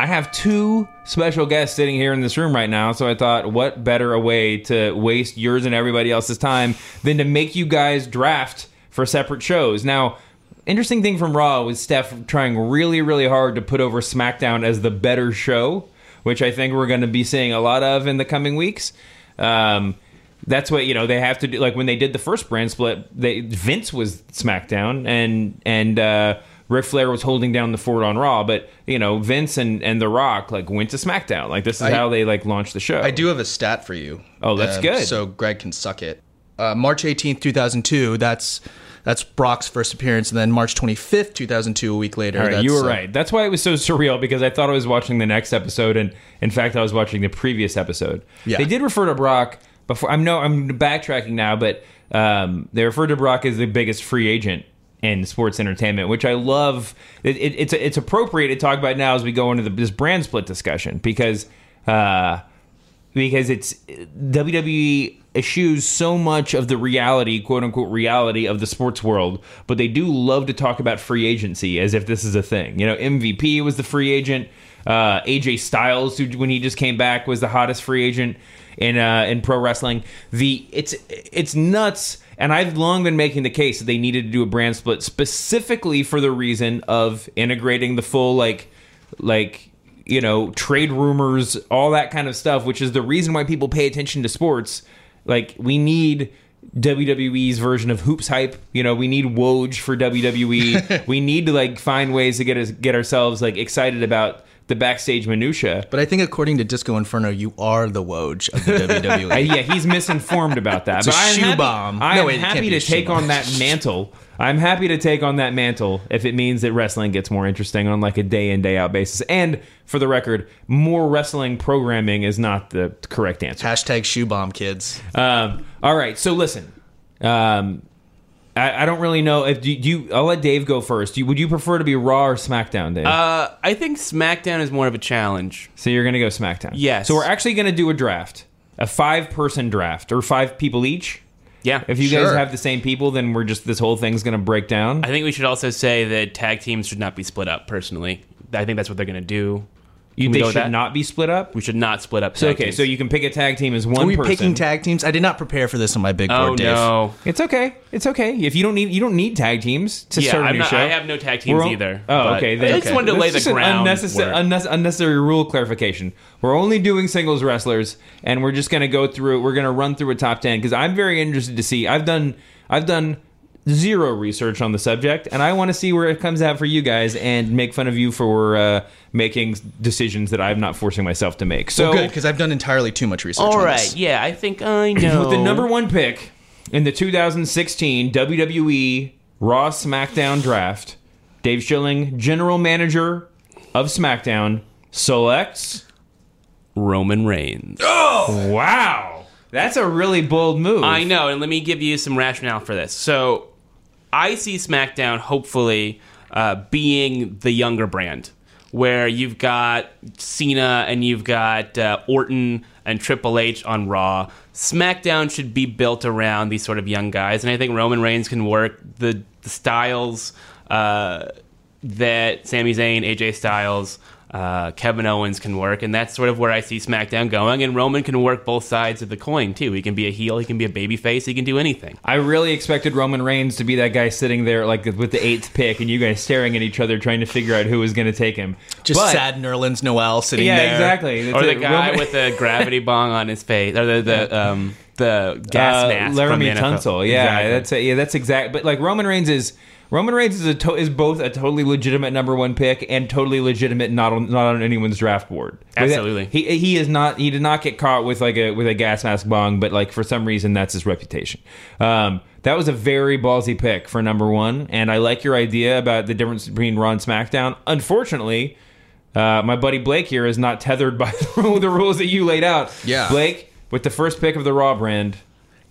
I have two special guests sitting here in this room right now, so I thought, what better a way to waste yours and everybody else's time than to make you guys draft for separate shows? Now, interesting thing from Raw was Steph trying really, really hard to put over SmackDown as the better show, which I think we're going to be seeing a lot of in the coming weeks. Um, that's what you know they have to do. Like when they did the first brand split, they Vince was SmackDown and and uh, Ric Flair was holding down the fort on Raw. But you know Vince and and The Rock like went to SmackDown. Like this is I- how they like launched the show. I do have a stat for you. Oh, that's Um, good. So Greg can suck it. Uh, March 18th, 2002. That's that's Brock's first appearance, and then March 25th, 2002, a week later. All right, you were uh, right. That's why it was so surreal because I thought I was watching the next episode, and in fact, I was watching the previous episode. Yeah. They did refer to Brock before. I'm no, I'm backtracking now, but um, they referred to Brock as the biggest free agent in sports entertainment, which I love. It, it, it's it's appropriate to talk about now as we go into the, this brand split discussion because. Uh, because it's WWE eschews so much of the reality, quote unquote reality of the sports world, but they do love to talk about free agency as if this is a thing. You know, MVP was the free agent. Uh, AJ Styles, who when he just came back, was the hottest free agent in uh, in pro wrestling. The it's it's nuts, and I've long been making the case that they needed to do a brand split specifically for the reason of integrating the full like like you know trade rumors all that kind of stuff which is the reason why people pay attention to sports. Like we need WWE's version of hoops hype. You know we need Woj for WWE *laughs* we need to like find ways to get us get ourselves like excited about the backstage minutia But I think according to Disco Inferno, you are the Woj of the. *laughs* WWE. Uh, yeah, he's misinformed about that. It's a but I'm shoe happy, bomb. I No, wait, happy to take bomb. on that mantle. I'm happy to take on that mantle if it means that wrestling gets more interesting on like a day in day out basis. And for the record, more wrestling programming is not the correct answer. Hashtag shoe bomb, kids. Um, all right, so listen. Um, I, I don't really know if do you, do you. I'll let Dave go first. Do you, would you prefer to be Raw or SmackDown, Dave? Uh, I think SmackDown is more of a challenge. so you're going to go SmackDown. Yes. So we're actually going to do a draft, a five person draft, or five people each. Yeah. If you guys Sure. have the same people, then we're just this whole thing's going to break down. I think we should also say that tag teams should not be split up. Personally, I think that's what they're going to do. You we they should that? not be split up. We should not split up. So okay, teams. so you can pick a tag team as one Are we person. picking tag teams? I did not prepare for this on my big board, Oh Dave. no. It's okay. It's okay. If you don't need you don't need tag teams to Yeah, start a I'm new not, show. I have no tag teams We're either. Oh, but okay. I Then, just okay. wanted to lay That's the just ground. Unnecessary, unne- unnecessary rule clarification. We're only doing singles wrestlers, and we're just going to go through. We're going to run through a top ten because I'm very interested to see. I've done. I've done zero research on the subject, and I want to see where it comes out for you guys and make fun of you for uh, making decisions that I'm not forcing myself to make. So, Good, because I've done entirely too much research. All on right, this. yeah, I think I know. *coughs* with the number one pick in the 2016 WWE Raw SmackDown draft, Dave Schilling, general manager of SmackDown, selects. Roman Reigns. Oh Wow, that's a really bold move. I know, and let me give you some rationale for this. So, I see SmackDown hopefully uh, being the younger brand, where you've got Cena and you've got uh, Orton and Triple H on Raw. SmackDown should be built around these sort of young guys, and I think Roman Reigns can work the, the styles uh, that Sami Zayn, AJ Styles. Uh, Kevin Owens can work, and that's sort of where I see SmackDown going. And Roman can work both sides of the coin too. He can be a heel, he can be a babyface, he can do anything. I really expected Roman Reigns to be that guy sitting there like with the eighth pick, and you guys staring at each other trying to figure out who was going to take him. Just But- sad Nerlens Noel sitting Yeah, there. exactly. or the it. guy Roman- with the *laughs* gravity bong on his face, or the the um the gas uh, mask. Laremy from the NFL. Tunsil. Yeah, Exactly. that's a, yeah, that's exact. But like Roman Reigns is Roman Reigns is a to- is both a totally legitimate number one pick and totally legitimate not on, not on anyone's draft board. Absolutely. he he is not he did not get caught with like a with a gas mask bong, but like for some reason that's his reputation. Um, that was a very ballsy pick for number one, and I like your idea about the difference between Raw and SmackDown. Unfortunately. Uh, my buddy Blake here is not tethered by *laughs* the rules that you laid out. Yeah. Blake, with the first pick of the Raw brand,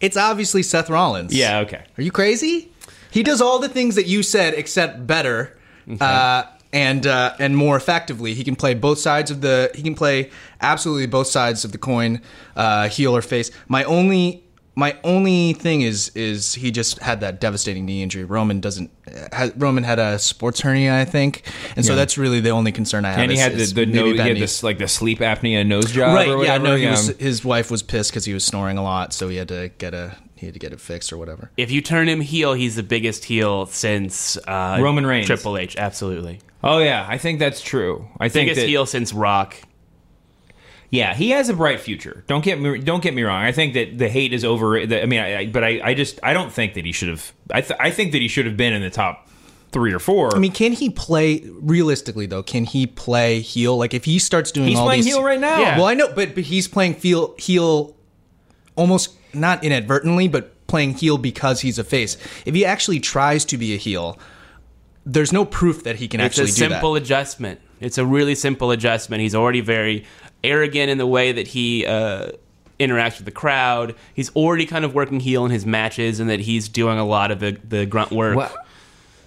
It's obviously Seth Rollins. yeah, okay. Are you crazy? He does all the things that you said, except better, uh, and uh, and more effectively. He can play both sides of the. He can play absolutely both sides of the coin, uh, heel or face. My only my only thing is is he just had that devastating knee injury. Roman doesn't. Has, Roman had a sports hernia, I think, and so Yeah. that's really the only concern I have. And he is- had the, the nose, he had this like the sleep apnea nose job right or yeah whatever. no he was his wife was pissed because he was snoring a lot so he had to get a he had to get it fixed or whatever If you turn him heel, he's the biggest heel since uh, Roman Reigns. Triple H. Absolutely, Oh yeah, I think that's true. I think biggest that, heel since Rock. Yeah, he has a bright future. Don't get me don't get me wrong. I think that the hate is over. The, I mean, I, I, but I, I just I don't think that he should have. I th- I think that he should have been in the top three or four. I mean, can he play realistically though? Can he play heel? Like if he starts doing he's all playing these, heel right now. Yeah. Well, I know, but but he's playing feel heel, almost not inadvertently, but playing heel because he's a face. If he actually tries to be a heel, there's no proof that he can It's actually a do that. It's a simple adjustment. It's a really simple adjustment. He's already very arrogant in the way that he uh, interacts with the crowd. He's already kind of working heel in his matches, and that he's doing a lot of the, the grunt work. Well,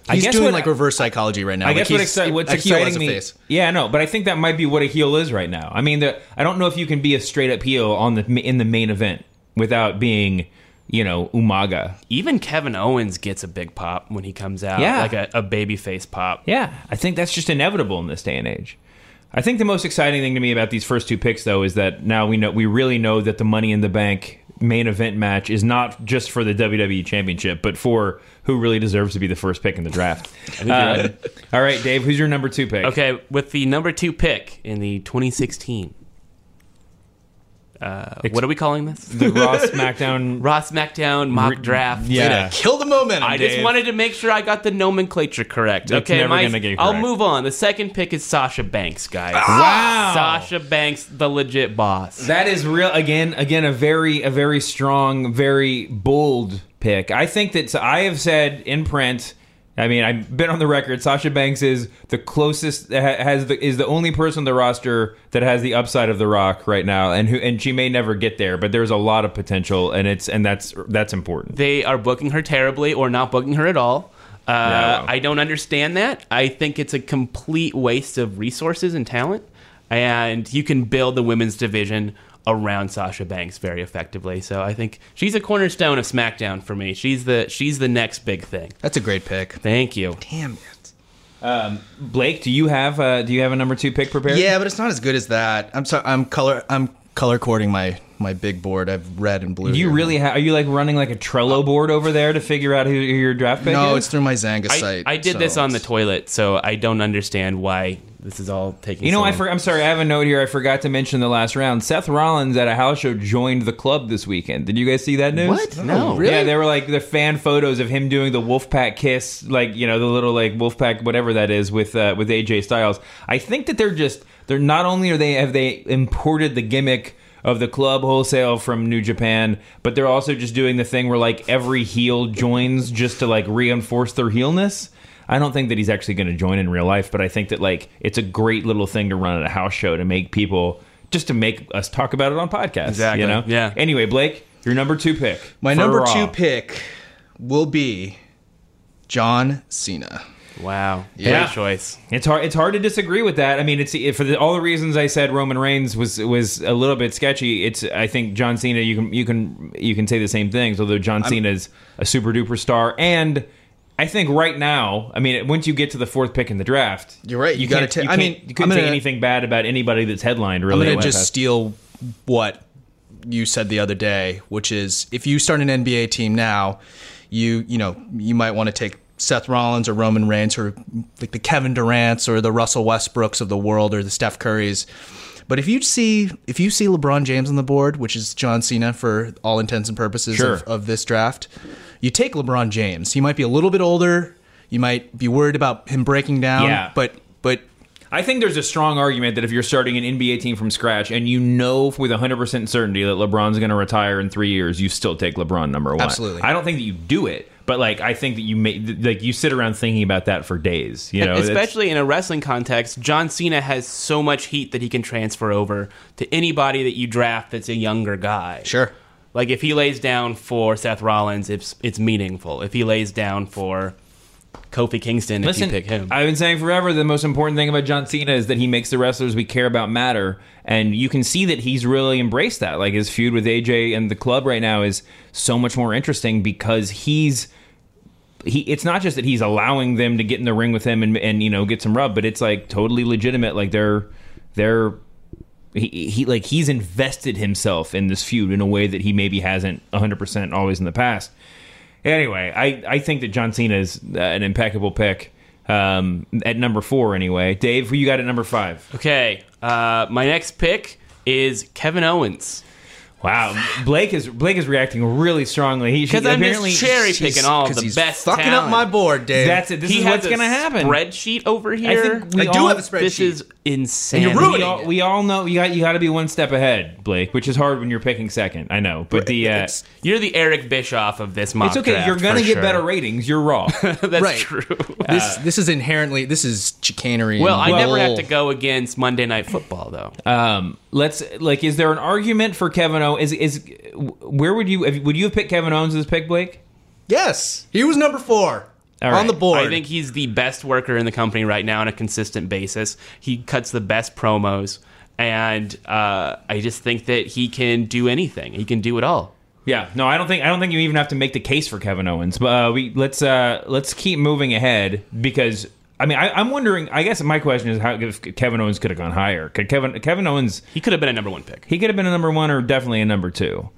I He's guess doing what- like reverse psychology right now. I Like, guess what exci- what's a exciting as a me. face. Yeah, no, but I think that might be what a heel is right now. I mean, the, I don't know if you can be a straight up heel on the in the main event without being, you know, Umaga. Even Kevin Owens gets a big pop when he comes out, Yeah. like a, a baby face pop. Yeah, I think that's just inevitable in this day and age. I think the most exciting thing to me about these first two picks, though, is that now we know we really know that the Money in the Bank main event match is not just for the WWE Championship, but for who really deserves to be the first pick in the draft. *laughs* Uh, all right, Dave, who's your number two pick? Okay, with the number two pick in the 2016. Uh, what are we calling this? the Raw *laughs* SmackDown. Raw SmackDown mock draft. Yeah. Kill the moment. I just wanted to make sure I got the nomenclature correct. That's okay, never my- gonna I'll move on. The second pick is Sasha Banks, guys. Wow. Sasha Banks, the legit boss. That is real. Again, again, a very, a very strong, very bold pick. I think that so I have said in print. I mean, I've been on the record. Sasha Banks is the closest has the is the only person on the roster that has the upside of the Rock right now, and who and she may never get there, but there's a lot of potential, and it's and that's that's important. they are booking her terribly or not booking her at all. Uh, Yeah. I don't understand that. I think it's a complete waste of resources and talent. And you can build the women's division around Sasha Banks very effectively. So I think she's a cornerstone of SmackDown for me. She's the she's the next big thing. That's a great pick. Thank you. Damn it. Blake, do you have uh, do you have a number two pick prepared? Yeah, but it's not as good as that. I'm sorry. I'm color. I'm color coding my my big board. I've red and blue. Do you here. really have? Are you like running like a Trello board over there to figure out who, who your draft pick No, is? it's through my Xanga I, site. I did so this on the toilet, so I don't understand why this is all taking. You know, so I for, I'm sorry, I have a note here. I forgot to mention the last round. Seth Rollins at a house show joined the club this weekend. Did you guys see that news? What? No. really? Yeah, there were like the fan photos of him doing the Wolfpack kiss, like you know the little like Wolfpack whatever that is with uh, with AJ Styles. I think that they're just they're not only are they have they imported the gimmick of the club wholesale from New Japan, but they're also just doing the thing where like every heel joins just to like reinforce their heelness. I don't think that he's actually going to join in real life, but I think that like it's a great little thing to run at a house show to make people just to make us talk about it on podcasts. Exactly, You know. yeah. Anyway, Blake, your number two pick. My number Raw. two pick will be John Cena. wow, Yeah. great choice. It's hard. It's hard to disagree with that. I mean, it's for the, all the reasons I said. Roman Reigns was was a little bit sketchy. It's. I think John Cena. You can you can you can say the same things. Although John Cena is a super duper star, and I think right now, I mean, once you get to the fourth pick in the draft, You're right, you gotta can't- ta- you I mean, you couldn't I'm say anything bad about anybody that's headlined. Really, I'm going to just past. steal what you said the other day, which is if you start an NBA team now, you you know you might want to take Seth Rollins or Roman Reigns or like the Kevin Durant's or the Russell Westbrooks of the world or the Steph Currys. But if you see if you see LeBron James on the board, which is John Cena for all intents and purposes Sure. of, of this draft, you take LeBron James. He might be a little bit older. You might be worried about him breaking down. Yeah. But but I think there's a strong argument that if you're starting an NBA team from scratch and you know with 100% certainty that LeBron's going to retire in three years, you still take LeBron number one. Absolutely. I don't think that you do it, but like I think that you may like you sit around thinking about that for days. You know, It's- Especially in a wrestling context, John Cena has so much heat that he can transfer over to anybody that you draft that's a younger guy. sure. Like if he lays down for Seth Rollins, it's it's meaningful. If he lays down for Kofi Kingston, Listen, if you pick him, I've been saying forever the most important thing about John Cena is that he makes the wrestlers we care about matter, and you can see that he's really embraced that. Like his feud with AJ and the club right now is so much more interesting because he's he. It's not just that he's allowing them to get in the ring with him and and you know get some rub, but it's like totally legitimate. Like they're they're he, he like he's invested himself in this feud in a way that he maybe hasn't 100% always in the past. Anyway, I, I think that John Cena is uh, an impeccable pick um, at number four. Anyway, Dave, who you got at number five? okay. Uh, my next pick is Kevin Owens Wow, Blake is Blake is reacting really strongly. He because I'm apparently just cherry picking all the he's best. fucking talent. up my board, Dave. That's it. This he is has what's going to happen. Spreadsheet over I here. think we I do all, have a spreadsheet. This is insane. you're we ruining all, it. we all know you got you got to be one step ahead, Blake, which is hard when you're picking second. I know, but the uh, You're the Eric Bischoff of this mock it's okay. draft, You're gonna get sure. better ratings. You're raw. *laughs* That's Right. true. this this is inherently this is chicanery. Well, I and never have to go against Monday Night Football though. Um, let's like, is there an argument for Kevin Owens? Is is where would you have, would you have picked Kevin Owens as pick, Blake? Yes, he was number four All on right. the board. I think he's the best worker in the company right now on a consistent basis. He cuts the best promos, and uh, I just think that he can do anything. He can do it all. Yeah, no, I don't think I don't think you even have to make the case for Kevin Owens. But uh, we let's uh, let's keep moving ahead because I mean I, I'm wondering. I guess my question is how if Kevin Owens could have gone higher. Could Kevin Kevin Owens He could have been a number one pick. he could have been a number one or definitely a number two.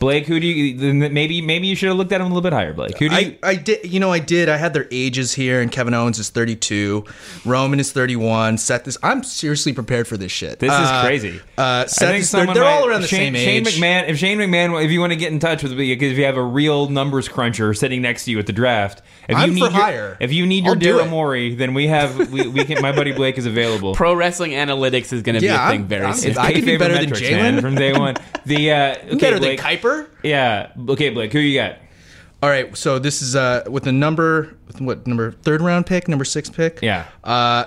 Blake, who do you then maybe maybe you should have looked at him a little bit higher, Blake. Who do you? I, I did, you know, I did. I had their ages here, and Kevin Owens is 32, Roman is 31. Seth is. I'm seriously prepared for this shit. This is Uh, crazy. Uh, Seth is, they're, someone they're might- all around the Shane, same Shane. McMahon. If Shane McMahon, if you want to get in touch with me, because if you have a real numbers cruncher sitting next to you at the draft, if I'm you need for your, hire. if you need your I'll do Daryl it. Morey, then we have we, we can. My buddy Blake is available. Pro wrestling analytics is going to Yeah, be a thing very I'm- soon. I can be Kayfabe better than metrics, Jalen. from day one. The uh, *laughs* okay, better Blake, than Kuiper. Yeah. Okay, Blake. Who you got? All right, so this is uh, with the number, with what number? Third round pick, number six pick. Yeah. Uh,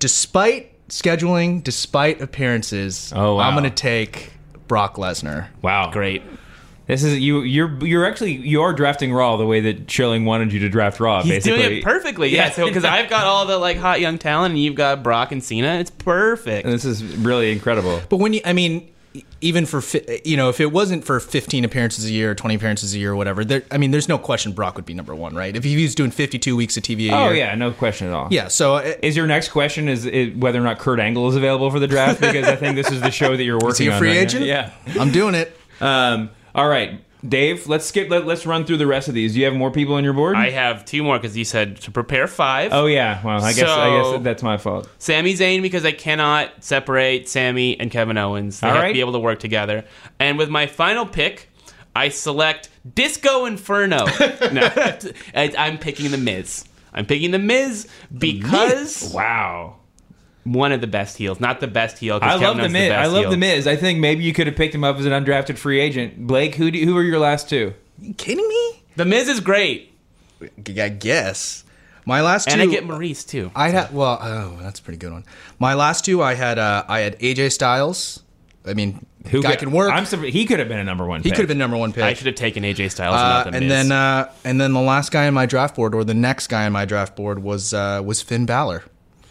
despite scheduling, despite appearances, Oh, wow. I'm going to take Brock Lesnar. Wow. Great. This is you. You're you're actually you are drafting Raw the way that Schilling wanted you to draft Raw. He's basically. doing it perfectly. Yeah. Yeah. So because I've got all the like hot young talent, and you've got Brock and Cena, it's perfect. And This is really incredible. But when you, I mean, even for you know, if it wasn't for 15 appearances a year, or 20 appearances a year, or whatever, there, I mean, there's no question Brock would be number one, right? If he was doing 52 weeks of TV a year. Oh year. yeah, no question at all. yeah. So uh, Is your next question is, is whether or not Kurt Angle is available for the draft? Because I think this is the show that you're *laughs* working he a on. free right now. agent? Yeah. I'm doing it. Um, all right. Dave, let's skip. Let, us run through the rest of these. Do you have more people on your board? I have two more because you said to prepare five. oh yeah. Well, I guess I guess that's my fault. Sami Zayn because I cannot separate Sami and Kevin Owens. They All have right. to be able to work together. And with my final pick, I select Disco Inferno. *laughs* no, I'm picking the Miz. I'm picking the Miz because Wow. One of the best heels, not the best heel. I love the Owens is Miz. I love heel. the Miz. I think maybe you could have picked him up as an undrafted free agent. Blake, who do, who are your last two? you kidding me? The Miz is great, I guess. My last two. and I get Maurice too. I had well, oh, that's a pretty good one. My last two, I had uh, I had AJ Styles. I mean, Who guy could- can work. I'm he could have been a number one. he pick. could have been number one pick. I should have taken AJ Styles, Uh, not the and Miz. then uh, and then the last guy on my draft board, or the next guy on my draft board, was uh, was Finn Balor.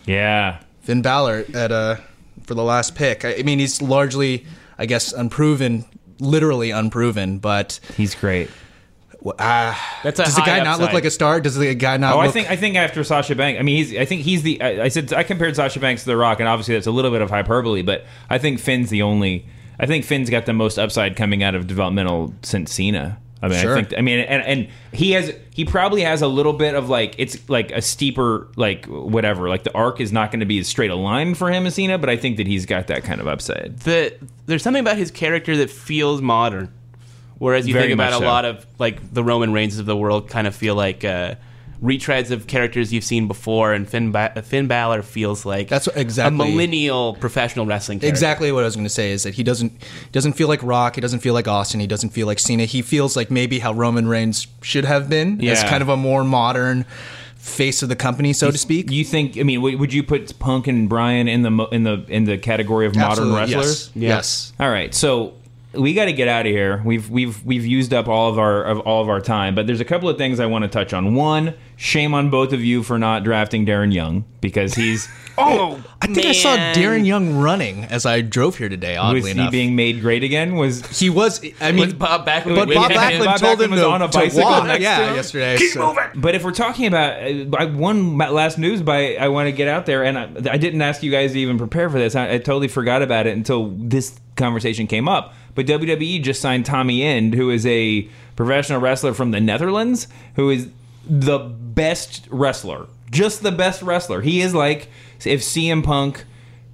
Yeah. Finn Balor at uh for the last pick. I, I mean, he's largely, I guess, unproven, literally unproven. But He's great. uh, That's a does the high guy not look like a star? Does the guy not? Look Oh, look, I think I think after Sasha Banks, I mean, he's I think he's the. I, I said I compared Sasha Banks to The Rock, and obviously that's a little bit of hyperbole, but I think Finn's the only. I think Finn's got the most upside coming out of developmental since Cena. I mean, Sure. I think. I mean, and and he has he probably has a little bit of like it's like a steeper like whatever. Like the arc is not going to be as straight a line for him as Cena, but I think that he's got that kind of upside. the there's something about his character that feels modern. Whereas you Very think about much a lot of like the Roman Reigns of the world, kind of feel like uh, retreads of characters you've seen before, and Finn ba- Finn Balor feels like That's what- exactly. a millennial professional wrestling. Character. Exactly what I was going to say is that he doesn't doesn't feel like Rock. He doesn't feel like Austin. He doesn't feel like Cena. He feels like maybe how Roman Reigns should have been as kind of a more modern face of the company, so to speak. You think? I mean, w- would you put Punk and Bryan in the mo- in the in the category of modern Absolutely, wrestlers? Yes. yes. All right, so we got to get out of here. We've we've we've used up all of our of all of our time, but there's a couple of things I want to touch on. One, shame on both of you for not drafting Darren Young because he's *laughs* Oh, I think I saw. Darren Young running as I drove here today. Oddly was he being made great again? Was he was. I mean, Was Bob Backlund but Bob? Backlund Bob told him was to, on a to bicycle walk. next to yeah, him? yesterday. so- But if we're talking about, uh, I one ma- last news by I want to get out there, and I, I didn't ask you guys to even prepare for this. I, I totally forgot about it until this conversation came up. But WWE just signed Tommy End, who is a professional wrestler from the Netherlands, who is the best wrestler, just the best wrestler. He is like if CM Punk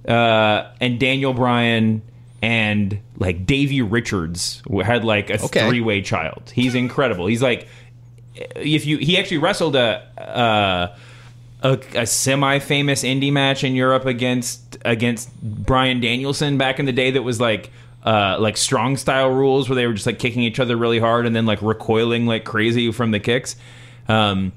uh, and Daniel Bryan and like Davey Richards had like a Okay. three way child. He's incredible. He's like if you he actually wrestled a uh, a, a semi famous indie match in Europe against against Bryan Danielson back in the day that was like uh, like strong style rules where they were just like kicking each other really hard and then like recoiling like crazy from the kicks. Um,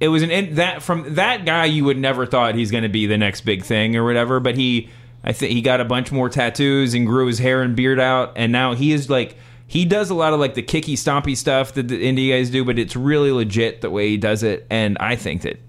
it was an in, that from that guy you would never thought he's going to be the next big thing or whatever, but he I think he got a bunch more tattoos and grew his hair and beard out, and now he is like he does a lot of like the kicky stompy stuff that the indie guys do, but it's really legit the way he does it, and I think that.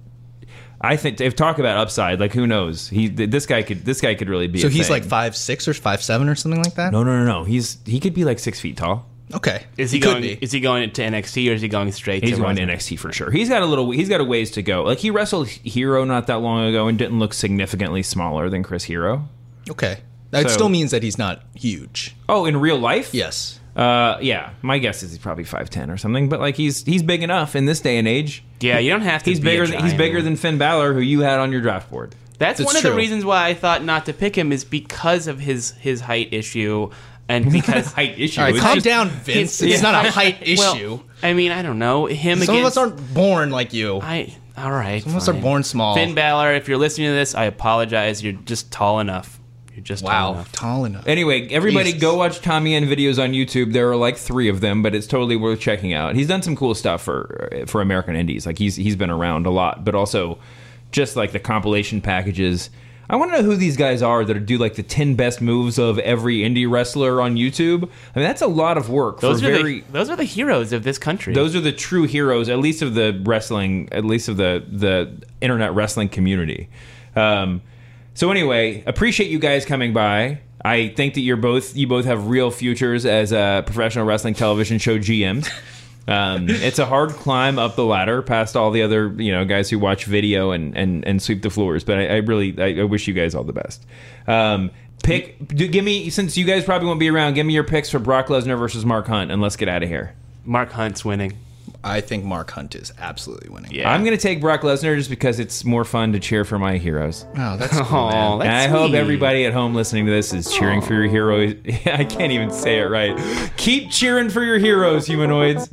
I think if talk about upside, like who knows? He this guy could this guy could really be. So a he's thing. like five six or five seven or something like that. no no no no. He's he could be like six feet tall. Okay, Is he, could going? Is he going to NXT or is he going straight? He's to going to NXT for sure. He's got a little. He's got a ways to go. Like he wrestled Hero not that long ago and didn't look significantly smaller than Chris Hero. Okay, that So- still means that he's not huge. Oh, in real life? Yes. Uh, yeah. My guess is he's probably five ten or something. But like he's he's big enough in this day and age. Yeah, you don't have to. He's be a bigger. Than, he's giant. bigger than Finn Balor, who you had on your draft board. That's, That's one of the reasons why I thought not to pick him is because of his his height issue and *laughs* because Height issue. All right, It's calm just- down, Vince. It's- It's not a height *laughs* Well, issue. I mean, I don't know him Some of against. us aren't born like you. I all right. Some of us are fine. born small. Finn Balor, if you're listening to this, I apologize. You're just tall enough. You're just tall wow, enough. tall enough. Anyway, everybody Jesus. go watch Tommy End videos on YouTube. There are like three of them, but it's totally worth checking out. He's done some cool stuff for for American Indies. Like he's he's been around a lot, but also just like the compilation packages. I want to know who these guys are that do like the ten best moves of every indie wrestler on YouTube. I mean, that's a lot of work Those for are very. the those are the heroes of this country. those are the true heroes, at least of the wrestling, at least of the the internet wrestling community. Um, so anyway, appreciate you guys coming by. I think that you're both you both have real futures as uh, professional wrestling television show GMs. Um, it's a hard climb up the ladder past all the other you know guys who watch video and and, and sweep the floors. But I, I really I, I wish you guys all the best. Um, Pick. Do, give me since you guys probably won't be around. Give me your picks for Brock Lesnar versus Mark Hunt, and let's get out of here. Mark Hunt's winning. I think Mark Hunt is absolutely winning. Yeah. I'm gonna take Brock Lesnar just because it's more fun to cheer for my heroes. Oh, that's *laughs* cool, Aw, man. that's and I hope sweet. everybody at home listening to this is cheering for your heroes. *laughs* I can't even say it right. Keep cheering for your heroes, humanoids.